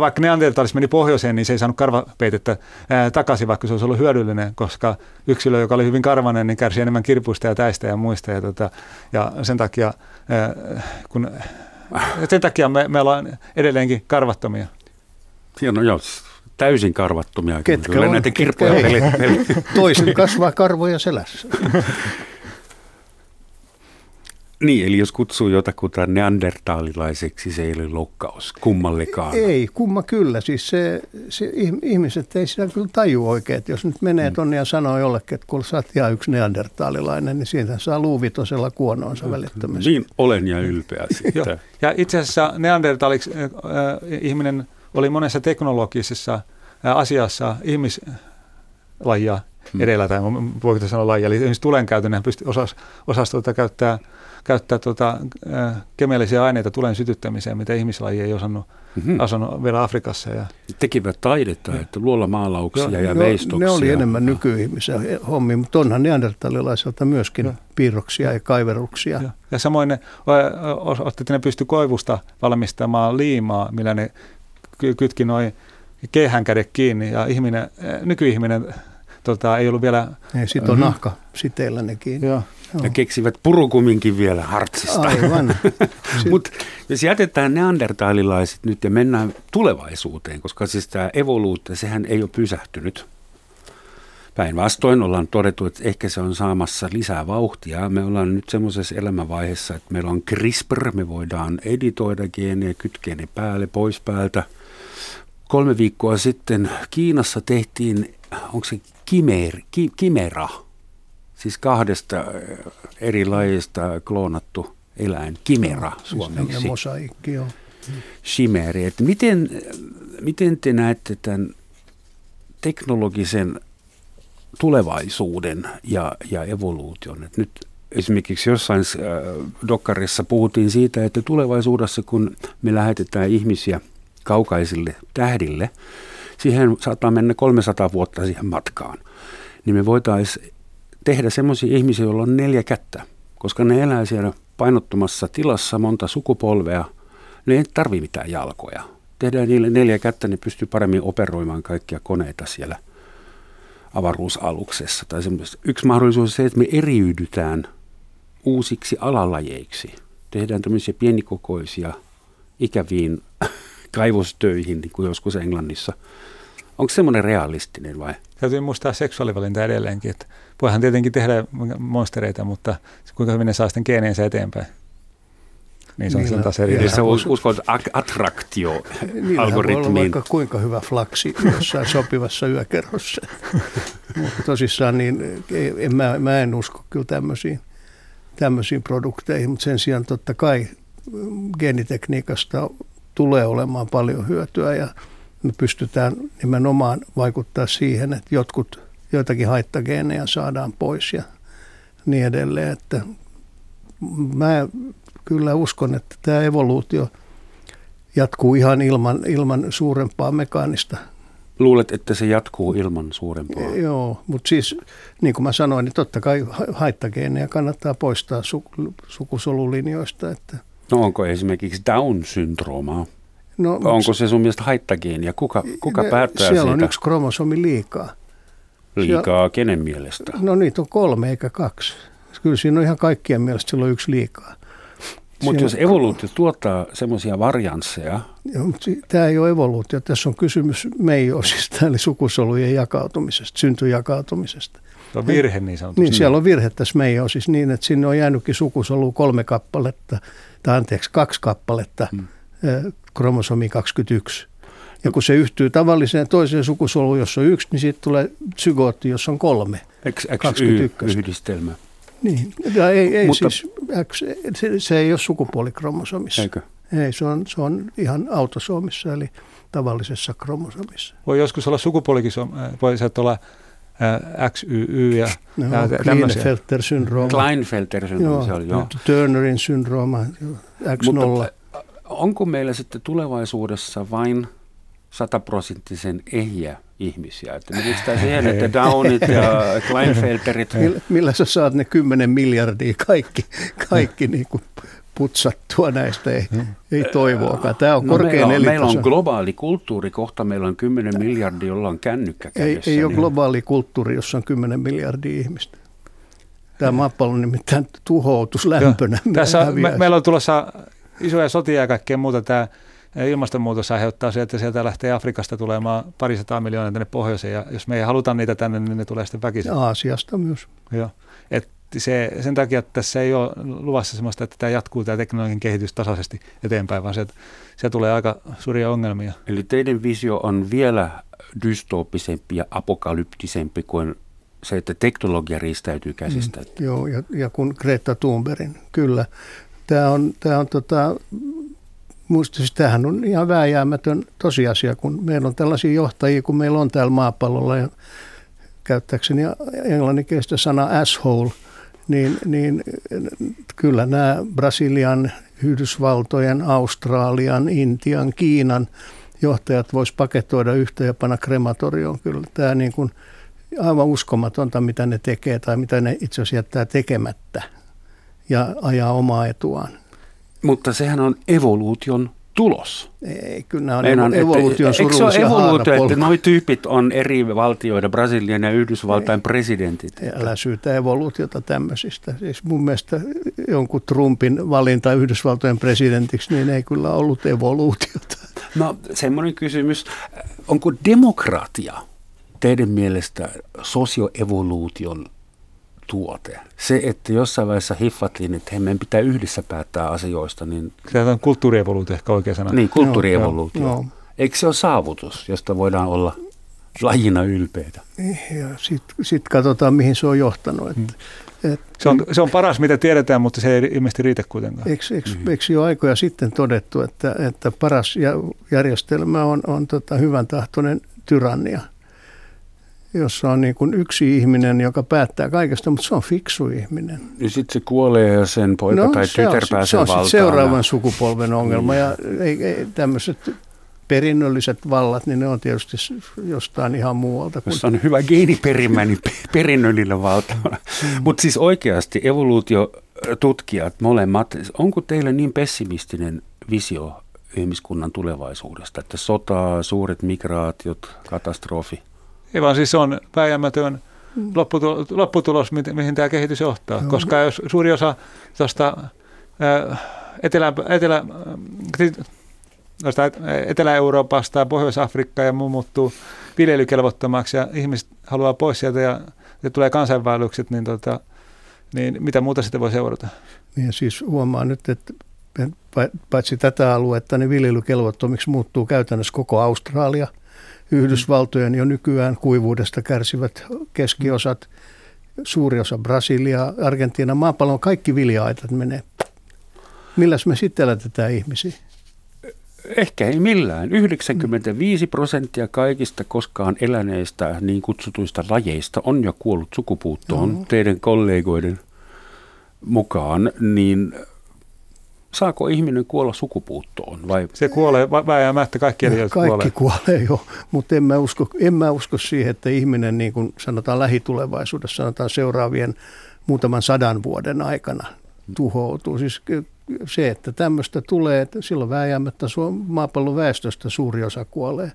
vaikka neandertalis meni pohjoiseen, niin se ei saanut karvapeitettä ää, takaisin, vaikka se olisi ollut hyödyllinen, koska yksilö, joka oli hyvin karvanen, niin kärsi enemmän kirpuista ja täistä ja muista. Ja, tota, ja sen takia, ää, kun, sen takia me, me ollaan edelleenkin karvattomia. Hieno, joo täysin karvattomia. Ketkä kyllä on, näitä kirppuja <laughs> Toisen kasvaa karvoja selässä. <laughs> Niin, eli jos kutsuu jotakuta neandertaalilaiseksi, se ei ole loukkaus kummallekaan. Ei, kumma kyllä. Siis se, se ihmiset ei sitä kyllä taju oikein, että jos nyt menee mm. tuonne ja sanoo jollekin, että kun sä oot ihan yksi neandertaalilainen, niin siitä saa luuvitosella kuonoonsa välittömästi. Niin olen ja ylpeä siitä. <laughs> ja itse asiassa neandertaaliksi äh, ihminen oli monessa teknologisessa asiassa ihmislajia hmm. edellä, tai voiko sanoa lajia, eli esimerkiksi tulen käytön, hän pystyi osas, osas tuota käyttää, käyttää tuota, äh, kemiallisia aineita tulen sytyttämiseen, mitä ihmislaji ei osannut mm-hmm. asunut vielä Afrikassa. Ja... Tekivät taidetta, että luolla maalauksia ja veistoksia. Ne oli enemmän nykyihmisiä hommi, mutta onhan neandertalilaiselta myöskin Joo. piirroksia ja kaiveruksia. Joo. Ja samoin ne, että ne pysty koivusta valmistamaan liimaa, millä ne kytki noin keihänkärje kiinni ja ihminen, nykyihminen tota, ei ollut vielä... Ei, sit on uh-huh. nahka siteillä ne kiinni. Joo. Ja keksivät purukuminkin vielä hartsista. Aivan. <laughs> Mutta jos jätetään neandertalilaiset nyt ja mennään tulevaisuuteen, koska siis tämä evoluutio, sehän ei ole pysähtynyt. Päinvastoin ollaan todettu, että ehkä se on saamassa lisää vauhtia. Me ollaan nyt semmoisessa elämänvaiheessa, että meillä on CRISPR, me voidaan editoida geenejä, kytkeä ne päälle, pois päältä – kolme viikkoa sitten Kiinassa tehtiin, onko se kimer, ki, kimera, siis kahdesta äh, eri lajista kloonattu eläin, kimera suomeksi. Mosaikki, joo. Chimeri. Että miten, miten te näette tämän teknologisen tulevaisuuden ja, ja evoluution? Et nyt esimerkiksi jossain äh, dokkarissa puhuttiin siitä, että tulevaisuudessa kun me lähetetään ihmisiä – kaukaisille tähdille, siihen saattaa mennä 300 vuotta siihen matkaan, niin me voitaisiin tehdä semmoisia ihmisiä, joilla on neljä kättä, koska ne elää siellä painottumassa tilassa monta sukupolvea, ne ei tarvitse mitään jalkoja. Tehdään niille neljä kättä, ne pystyy paremmin operoimaan kaikkia koneita siellä avaruusaluksessa. Tai Yksi mahdollisuus on se, että me eriydytään uusiksi alalajeiksi. Tehdään tämmöisiä pienikokoisia, ikäviin <laughs> kaivostöihin, niin kuin joskus Englannissa. Onko semmoinen realistinen vai? Täytyy muistaa seksuaalivalinta edelleenkin. Että voihan tietenkin tehdä monstereita, mutta kuinka hyvin ne saa sitten geeneensä eteenpäin. Niin se on niin, taas eri Eli sä uskot attraktio algoritmiin. vaikka kuinka hyvä flaksi jossain sopivassa yökerhossa. <laughs> mutta tosissaan niin en, mä, mä en usko kyllä tämmöisiin, tämmöisiin produkteihin, mutta sen sijaan totta kai geenitekniikasta tulee olemaan paljon hyötyä ja me pystytään nimenomaan vaikuttaa siihen, että jotkut, joitakin haittageenejä saadaan pois ja niin edelleen. Että mä kyllä uskon, että tämä evoluutio jatkuu ihan ilman, ilman suurempaa mekaanista Luulet, että se jatkuu ilman suurempaa? Joo, mutta siis niin kuin mä sanoin, niin totta kai haittageenejä kannattaa poistaa sukusolulinjoista. Että No onko esimerkiksi Down-syndroomaa? No, onko se sun mielestä haittageenia? Kuka, kuka ne, päättää siellä siitä? on yksi kromosomi liikaa. Liikaa siellä, kenen mielestä? No niitä on kolme eikä kaksi. Kyllä siinä on ihan kaikkien mielestä silloin yksi liikaa. Mutta jos evoluutio tuottaa semmoisia variansseja... Tämä ei ole evoluutio, tässä on kysymys meiosista, eli sukusolujen jakautumisesta, syntyjakautumisesta. Se on virhe niin sanotusti. Niin, siellä on virhe tässä meiosissa niin, että sinne on jäänytkin sukusolu kolme kappaletta – tai anteeksi, kaksi kappaletta hmm. kromosomi 21. Ja kun se yhtyy tavalliseen toiseen sukusoluun, jossa on yksi, niin siitä tulee psygootti, jossa on kolme. XY-yhdistelmä. Niin, ja ei, ei Mutta, siis, X, se, se ei ole sukupuolikromosomissa. Eikö? Ei, se on, se on ihan autosoomissa, eli tavallisessa kromosomissa. Voi joskus olla sukupuolikin, voi se olla XYY ja, No, ja tämmöisiä. Klinefelter-syndrooma. Klinefelter-syndrooma, se oli, joo. Turnerin syndrooma, X0. Mutta onko meillä sitten tulevaisuudessa vain sataprosenttisen ehjä ihmisiä? Että tämä <laughs> siihen, että Downit ja Kleinfelterit... <laughs> Millä, millä sä saat ne 10 miljardia kaikki, kaikki <laughs> niin kuin putsattua näistä? Ei, ei toivoakaan. Tämä on No, korkein meillä, on, meillä on globaali kulttuuri, kohta meillä on 10 miljardia, jolla on kännykkä ei, kädessä. ei ole niin- globaali kulttuuri, jossa on 10 miljardia ihmistä. Tämä maapallo nimittäin tuhoutus lämpönä. Joo. Tässä me, häviäisi. meillä on tulossa isoja sotia ja kaikkea muuta. Tämä ilmastonmuutos aiheuttaa se, että sieltä lähtee Afrikasta tulemaan parisataa miljoonaa tänne pohjoiseen. Ja jos me ei haluta niitä tänne, niin ne tulee sitten väkisin. Aasiasta myös. Joo. Et se, sen takia, että tässä ei ole luvassa sellaista, että tämä jatkuu tämä teknologian kehitys tasaisesti eteenpäin, vaan se, se tulee aika suuria ongelmia. Eli teidän visio on vielä dystooppisempi ja apokalyptisempi kuin se, että teknologia riistäytyy käsistä. Mm. Joo, ja, ja kun Greta Thunbergin, kyllä. Tämä on, tämä on tota, muista, siis tämähän on ihan vääjäämätön tosiasia, kun meillä on tällaisia johtajia, kun meillä on täällä maapallolla, ja käyttääkseni englanninkielistä sana asshole, niin, niin kyllä nämä Brasilian, Yhdysvaltojen, Australian, Intian, Kiinan johtajat vois paketoida yhtä ja panna krematorioon. Kyllä tämä niin kuin aivan uskomatonta, mitä ne tekee tai mitä ne itse asiassa jättää tekemättä ja ajaa omaa etuaan. Mutta sehän on evoluution tulos. Ei, kyllä nämä on Meinaan, evo- evoluution että, eikö se ole evoluutio, että noi tyypit on eri valtioita, Brasilian ja Yhdysvaltain presidentit? Älä syytä evoluutiota tämmöisistä. Siis mun mielestä jonkun Trumpin valinta Yhdysvaltojen presidentiksi, niin ei kyllä ollut evoluutiota. No semmoinen kysymys, onko demokratia teidän mielestä sosioevoluution tuote? Se, että jossain vaiheessa hiffattiin, että hei, meidän pitää yhdessä päättää asioista, niin, Tämä on kulttuurievoluutio ehkä oikea sana. niin kulttuurievoluutio. Joo, joo. Eikö se ole saavutus, josta voidaan olla lajina ylpeitä? Ja sitten sit katsotaan, mihin se on johtanut. Et, et, Se on, se on paras, mitä tiedetään, mutta se ei ilmeisesti riitä kuitenkaan. Eikö, eikö, eikö jo aikoja sitten todettu, että, että paras järjestelmä on, on tota hyvän tahtoinen tyrannia, jossa on niin kuin yksi ihminen, joka päättää kaikesta, mutta se on fiksu ihminen. Niin sitten se kuolee ja sen poika tai se on, tytär sit- pääsee se on valtaan. seuraavan sukupolven ongelma ja ei, ei, tämmöiset perinnölliset vallat, niin ne on tietysti jostain ihan muualta. Kuin, Jos on hyvä geeniperimä, niin pe- perinnöllinen valtavana. Mm. Mutta siis oikeasti evoluutiotutkijat molemmat, onko teillä niin pessimistinen visio ihmiskunnan tulevaisuudesta, että sota, suuret migraatiot, katastrofi? Ei vaan siis se on vääjäämätön lopputulos, lopputulos mi- mihin tämä kehitys johtaa. Joo. Koska jos suuri osa tuosta etelä, etelä, Etelä-Euroopasta ja Pohjois-Afrikkaa ja muu muuttuu viljelykelvottomaksi ja ihmiset haluaa pois sieltä ja, ja tulee kansainvaellukset, niin, tota, niin mitä muuta sitten voi seurata? niin siis huomaa nyt, että pa- paitsi tätä aluetta, niin viljelykelvottomiksi muuttuu käytännössä koko Australia. Yhdysvaltojen jo nykyään kuivuudesta kärsivät keskiosat, suuri osa Brasilia, Argentiina, maapallon kaikki vilja-aitat menee. Milläs me sitten elätetään ihmisiä? Ehkä ei millään. 95 prosenttia kaikista koskaan eläneistä niin kutsutuista lajeista on jo kuollut sukupuuttoon Joo. teidän kollegoiden mukaan, niin saako ihminen kuolla sukupuuttoon vai Se kuolee vääjäämättä, kaikki eliöt Kaikki kuolee. kuolee jo, mutta en mä, usko, en mä usko siihen, että ihminen niin kuin sanotaan lähitulevaisuudessa, sanotaan seuraavien muutaman sadan vuoden aikana tuhoutuu. Siis se, että tämmöistä tulee, että silloin vääjäämättä maapallon väestöstä suuri osa kuolee.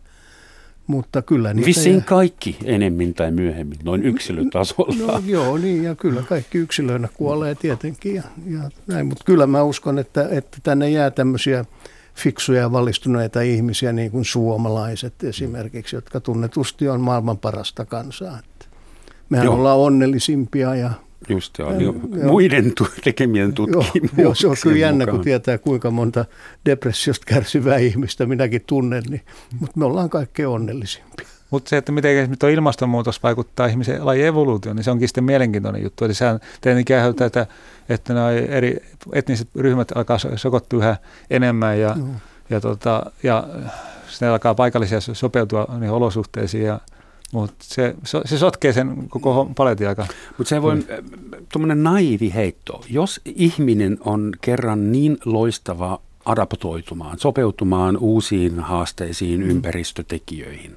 Mutta kyllä niitä... vissiin kaikki enemmän tai myöhemmin, noin yksilötasolla? No joo, niin ja kyllä kaikki yksilöinä kuolee tietenkin ja, ja näin, mutta kyllä mä uskon, että, että tänne jää tämmöisiä fiksuja ja valistuneita ihmisiä, niin kuin suomalaiset esimerkiksi, jotka tunnetusti on maailman parasta kansaa. Että mehän Joo. ollaan onnellisimpia ja Just joo, jo, Joo. muiden tu- tekemien joo, tutkimuksien joo, se on kyllä jännä, kun mukaan. tietää kuinka monta depressiosta kärsivää ihmistä minäkin tunnen, niin, mutta me ollaan kaikkein onnellisimpia. Mutta se, että miten tuo ilmastonmuutos vaikuttaa ihmisen lajin evoluutioon, niin se onkin sitten mielenkiintoinen juttu. Eli sehän tietenkin aiheuttaa, että, että nämä eri etniset ryhmät alkaa so- sokottua yhä enemmän ja, Joo. ja, tota, ja sitten alkaa paikallisia so- sopeutua niihin olosuhteisiin ja Mutta se, se sotkee sen koko paletin aika. Mutta se voi, mm. tuommoinen naivi heitto, jos ihminen on kerran niin loistava adaptoitumaan, sopeutumaan uusiin haasteisiin, mm. ympäristötekijöihin,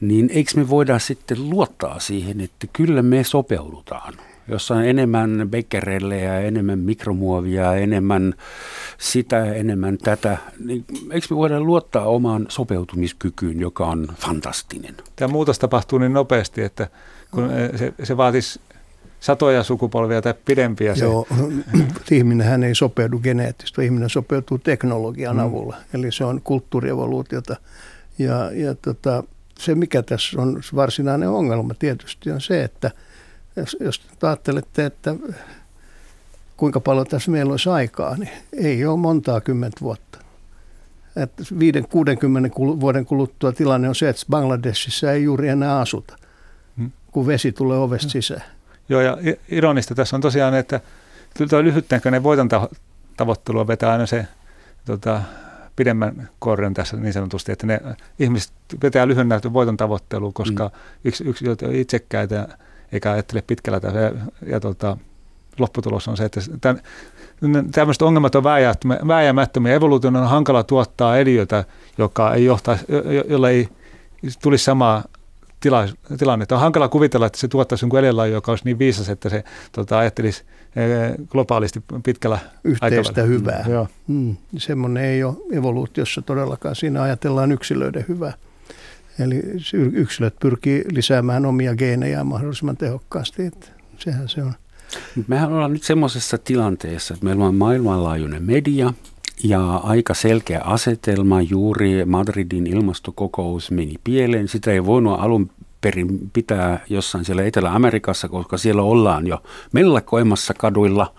niin eikö me voida sitten luottaa siihen, että kyllä me sopeudutaan? Jossa on enemmän becquerelleja, enemmän mikromuovia, enemmän sitä, enemmän tätä. Niin eikö me voida luottaa omaan sopeutumiskykyyn, joka on fantastinen? Tämä muutos tapahtuu niin nopeasti, että kun se, se vaatisi satoja sukupolvia tai pidempiä. Se. Joo, <clears throat> ihminenhän ei sopeudu geneettisesti, ihminen sopeutuu teknologian mm. avulla, eli se on kulttuurievoluutiota. Ja, ja tota, se, mikä tässä on varsinainen ongelma tietysti, on se, että – jos, jos ajattelette, että kuinka paljon tässä meillä olisi aikaa, niin ei ole montaa kymmentä vuotta. Että 5-60 vuoden kuluttua tilanne on se, että Bangladesissa ei juuri enää asuta, hmm. kun vesi tulee ovesta sisään. Joo, ja ironista tässä on tosiaan, että tuo lyhytnäköinen voiton tavoittelua vetää aina se tota, pidemmän korren tässä niin sanotusti, että ne ihmiset vetää lyhyen voiton tavoittelua, koska hmm. yksi, yksi itsekkäitä eikä ajattele pitkällä tällä. Ja, ja tota, lopputulos on se, että tämän, tämmöiset ongelmat on vääjäämättömiä. Evoluution on hankala tuottaa eliötä, joka ei johtaa, jolla ei tulisi samaa tila, tilannetta. On hankala kuvitella, että se tuottaisi jonkun eläinlaji, joka olisi niin viisas, että se tota, ajattelisi eh, globaalisti pitkällä Yhteistä aikavälillä. hyvää. Mm, joo. Mm, semmoinen ei ole evoluutiossa todellakaan. Siinä ajatellaan yksilöiden hyvää. Eli yksilöt pyrkii lisäämään omia geenejään mahdollisimman tehokkaasti. Että sehän se on. Mehän ollaan nyt semmoisessa tilanteessa, että meillä on maailmanlaajuinen media ja aika selkeä asetelma. Juuri Madridin ilmastokokous meni pieleen. Sitä ei voinut alun perin pitää jossain siellä Etelä-Amerikassa, koska siellä ollaan jo mellakoimassa kaduilla –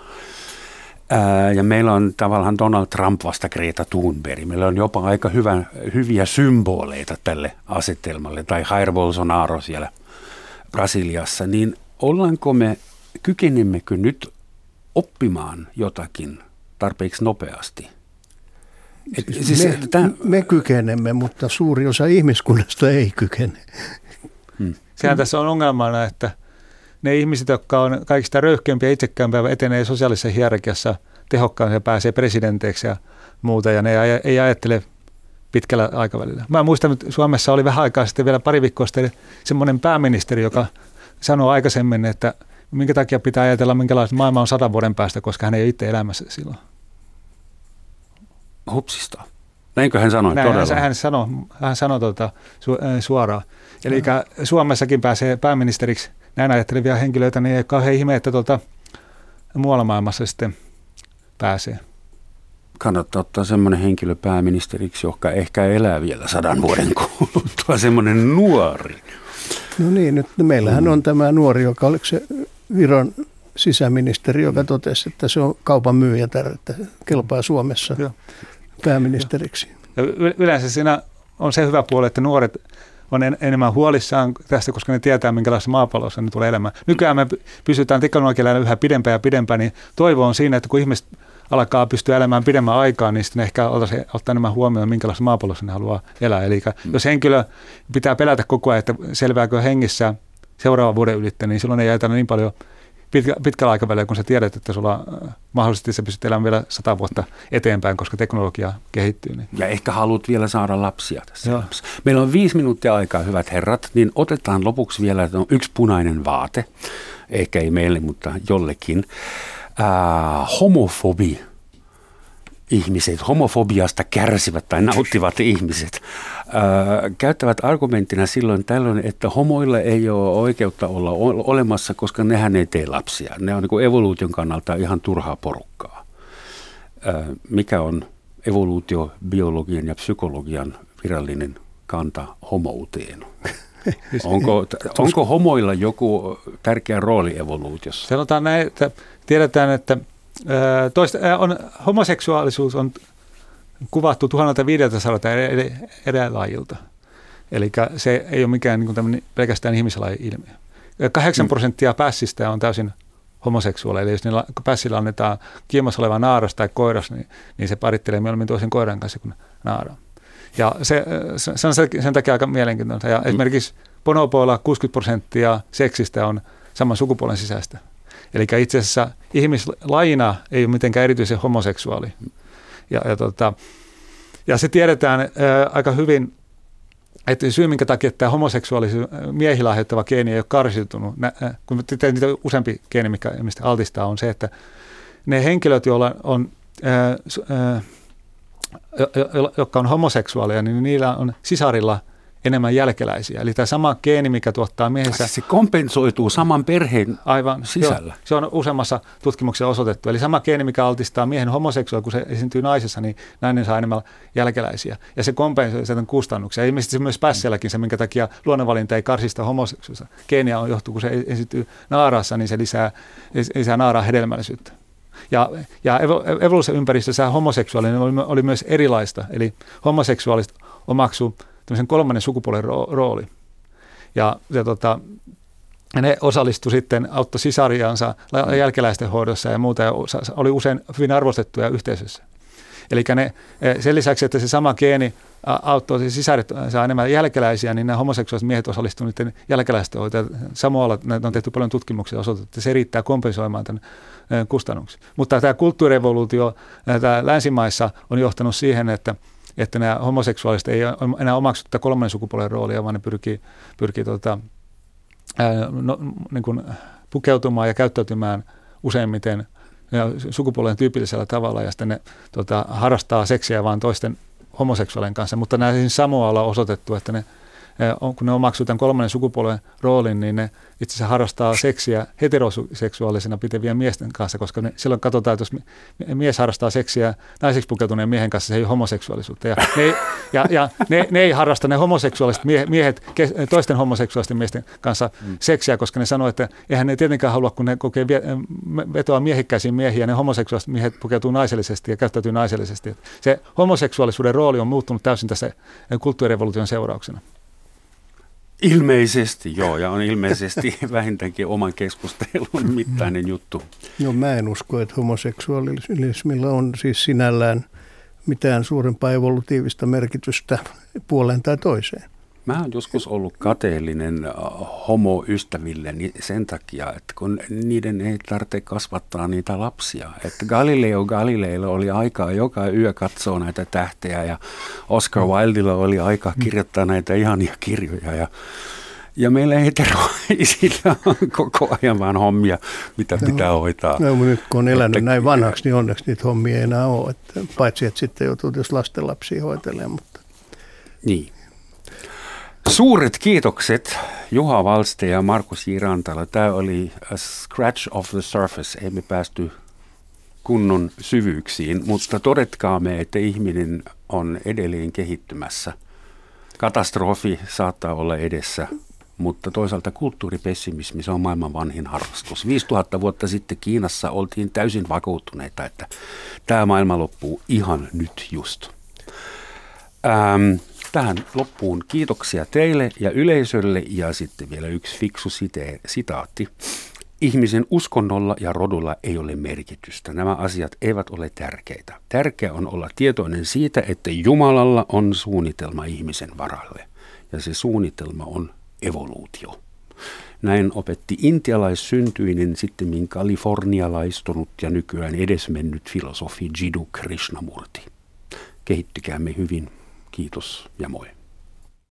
Ää, ja meillä on tavallaan Donald Trump vasta Greta Thunberg. Meillä on jopa aika hyvä, hyviä symboleita tälle asetelmalle, tai Jair Bolsonaro siellä Brasiliassa. Niin ollaanko me, kykenemmekö nyt oppimaan jotakin tarpeeksi nopeasti? Et, siis, siis me, tämän... me kykenemme, mutta suuri osa ihmiskunnasta ei kykene. Hmm. Sehän tässä on ongelmana, että – ne ihmiset, jotka on kaikista röyhkeämpiä ja itsekäämpiä, etenee sosiaalisessa hierarkiassa tehokkaan ja pääsee presidenteiksi ja muuta, ja ne ei ajattele pitkällä aikavälillä. Mä muistan, että Suomessa oli vähän aikaa sitten vielä pari viikkoa sitten semmoinen pääministeri, joka sanoi aikaisemmin, että minkä takia pitää ajatella, minkälaista maailma on sadan vuoden päästä, koska hän ei itse elämässä silloin. Hupsista. Näinkö hän sanoi Näin, todella? Hän sanoi, hän sanoi tuota, su, suoraan. Eli Suomessakin pääsee pääministeriksi – näin ajattelevia henkilöitä, niin ei kauhean ihme, että tuolta muualla maailmassa sitten pääsee. Kannattaa ottaa semmoinen henkilö pääministeriksi, joka ehkä elää vielä sadan vuoden kuluttua, <laughs> semmoinen nuori. No niin, nyt meillähän on tämä nuori, joka oliko se Viron sisäministeri, joka totesi, että se on kaupan myyjä, että kelpaa Suomessa pääministeriksi. Ja yleensä siinä on se hyvä puoli, että nuoret on en, enemmän huolissaan tästä, koska ne tietää, minkälaisessa maapallossa ne tulee elämään. Nykyään me pysytään teknologialla yhä pidempään ja pidempään, niin toivo on siinä, että kun ihmiset alkaa pystyä elämään pidemmän aikaa, niin sitten ehkä ottaa enemmän huomioon, minkälaisessa maapallossa ne haluaa elää. Eli mm. jos henkilö pitää pelätä koko ajan, että selviääkö hengissä seuraavan vuoden ylittä, niin silloin ei ajatella niin paljon – pitkä, pitkällä aikavälillä, kun sä tiedät, että sulla äh, mahdollisesti sä pystyt elämään vielä sata vuotta eteenpäin, koska teknologia kehittyy. Niin. Ja ehkä haluat vielä saada lapsia tässä. Joo. Meillä on viisi minuuttia aikaa, hyvät herrat, niin otetaan lopuksi vielä että on yksi punainen vaate, ehkä ei meille, mutta jollekin. Äh, homofobi ihmiset, homofobiasta kärsivät tai nauttivat ihmiset, ää, käyttävät argumenttina silloin tällöin, että homoille ei ole oikeutta olla olemassa, koska nehän ei tee lapsia. Ne on niin evoluution kannalta ihan turhaa porukkaa. Ää, mikä on evoluutio, biologian ja psykologian virallinen kanta homouteen? <laughs> onko, onko homoilla joku tärkeä rooli evoluutiossa? Sanotaan näin, että tiedetään, että Toista, on, homoseksuaalisuus on kuvattu 1500 eri, eri lajilta. Eli se ei ole mikään niin pelkästään ihmislaji ilmiö. 8 mm. prosenttia pässistä on täysin homoseksuaaleja. Eli jos niillä pässillä annetaan kiimassa oleva naaras tai koiras, niin, niin se parittelee mieluummin toisen koiran kanssa kuin naara. Ja se, se on sen takia aika mielenkiintoista. Ja mm. esimerkiksi bonopoilla 60 prosenttia seksistä on saman sukupuolen sisäistä. Eli itse asiassa ihmislajina ei ole mitenkään erityisen homoseksuaali. Ja, ja, tota, ja se tiedetään ää, aika hyvin, että syy minkä takia tämä homoseksuaalisuus miehillä aiheuttava geeni ei ole karsiutunut, nä, kun niitä useampi geeni, mikä mistä altistaa, on se, että ne henkilöt, joilla on, ää, ää, jotka on homoseksuaaleja, niin niillä on sisarilla – enemmän jälkeläisiä. Eli tämä sama geeni, mikä tuottaa miehessä... Se kompensoituu saman perheen aivan sisällä. Jo, se on useammassa tutkimuksessa osoitettu. Eli sama geeni, mikä altistaa miehen homoseksuaali, kun se esiintyy naisessa, niin nainen saa enemmän jälkeläisiä. Ja se kompensoi sen kustannuksia. Ilmeisesti se myös pässelläkin se, minkä takia luonnonvalinta ei karsista homoseksuaalista. Geeniä on johtuu, kun se esiintyy naarassa, niin se lisää, lisää naaraa hedelmällisyyttä. Ja, ja evoluutioympäristössä homoseksuaalinen oli, oli myös erilaista. Eli homoseksuaaliset omaksu tämmöisen kolmannen sukupuolen rooli. Ja, ja tota, ne osallistu sitten, auttoi sisariansa jälkeläisten hoidossa ja muuta, ja oli usein hyvin arvostettuja yhteisössä. Eli ne, e, sen lisäksi, että se sama geeni auttoi siis sisaret saa enemmän jälkeläisiä, niin nämä homoseksuaaliset miehet osallistuivat niiden jälkeläisten hoitoon. Samalla on tehty paljon tutkimuksia osoitettu, että se riittää kompensoimaan tämän e, kustannuksen. Mutta tämä kulttuurirevoluutio tämä länsimaissa on johtanut siihen, että että nämä homoseksuaaliset ei enää omaksu tätä kolmannen sukupuolen roolia, vaan ne pyrkii, pyrkii tota, ää, no, niin kuin pukeutumaan ja käyttäytymään useimmiten sukupuolen tyypillisellä tavalla ja sitten ne tota, harrastaa seksiä vain toisten homoseksuaalien kanssa, mutta nämä siis Samoalla on osoitettu, että ne kun ne omaksuu tämän kolmannen sukupuolen roolin, niin ne itse asiassa harrastaa seksiä heteroseksuaalisena pitevien miesten kanssa, koska ne, silloin katsotaan, että jos mies harrastaa seksiä naiseksi pukeutuneen miehen kanssa, se ei ole homoseksuaalisuutta. Ja ne, ja, ja ne, ne ei harrasta ne homoseksuaaliset miehet toisten homoseksuaalisten miesten kanssa mm. seksiä, koska ne sanoo, että eihän ne tietenkään halua, kun ne kokee vetoa miehikkäisiin miehiä, ne homoseksuaaliset miehet pukeutuu naisellisesti ja käyttäytyy naisellisesti. Se homoseksuaalisuuden rooli on muuttunut täysin tässä kulttuurirevoluution seurauksena. Ilmeisesti joo, ja on ilmeisesti <laughs> vähintäänkin oman keskustelun mittainen juttu. No mä en usko, että homoseksuaalismilla on siis sinällään mitään suurempaa evolutiivista merkitystä puoleen tai toiseen. Mä oon joskus ollut kateellinen äh, homoystävilleni sen takia, että kun niiden ei tarvitse kasvattaa niitä lapsia. Että Galileo Galileilla oli aikaa joka yö katsoa näitä tähtejä ja Oscar. Wildella oli aika mm. kirjoittaa näitä ihania kirjoja ja ja meillä heteroisilla on koko ajan vaan hommia, mitä no, pitää hoitaa. No, mutta nyt kun on elänyt että, näin vanhaksi, niin onneksi niitä hommia ei enää ole. Että, paitsi, että sitten joutuu jos lastenlapsia hoitelemaan. Mutta. Niin. Suuret kiitokset Juha Valste ja Markus Jirantala. Tämä oli a scratch of the surface. Emme päästy kunnon syvyyksiin, mutta todetkaamme, että ihminen on edelleen kehittymässä. Katastrofi saattaa olla edessä, mutta toisaalta kulttuuripessimismi, se on maailman vanhin harrastus. 5000 vuotta sitten Kiinassa oltiin täysin vakuuttuneita, että tämä maailma loppuu ihan nyt just. Ähm, tähän loppuun kiitoksia teille ja yleisölle ja sitten vielä yksi fiksu site- sitaatti. Ihmisen uskonnolla ja rodulla ei ole merkitystä. Nämä asiat eivät ole tärkeitä. Tärkeää on olla tietoinen siitä, että Jumalalla on suunnitelma ihmisen varalle. Ja se suunnitelma on evoluutio. Näin opetti intialaissyntyinen, sitten kalifornialaistunut ja nykyään edesmennyt filosofi Jiddu Krishnamurti. Kehittykäämme hyvin. Kiitos ja moi.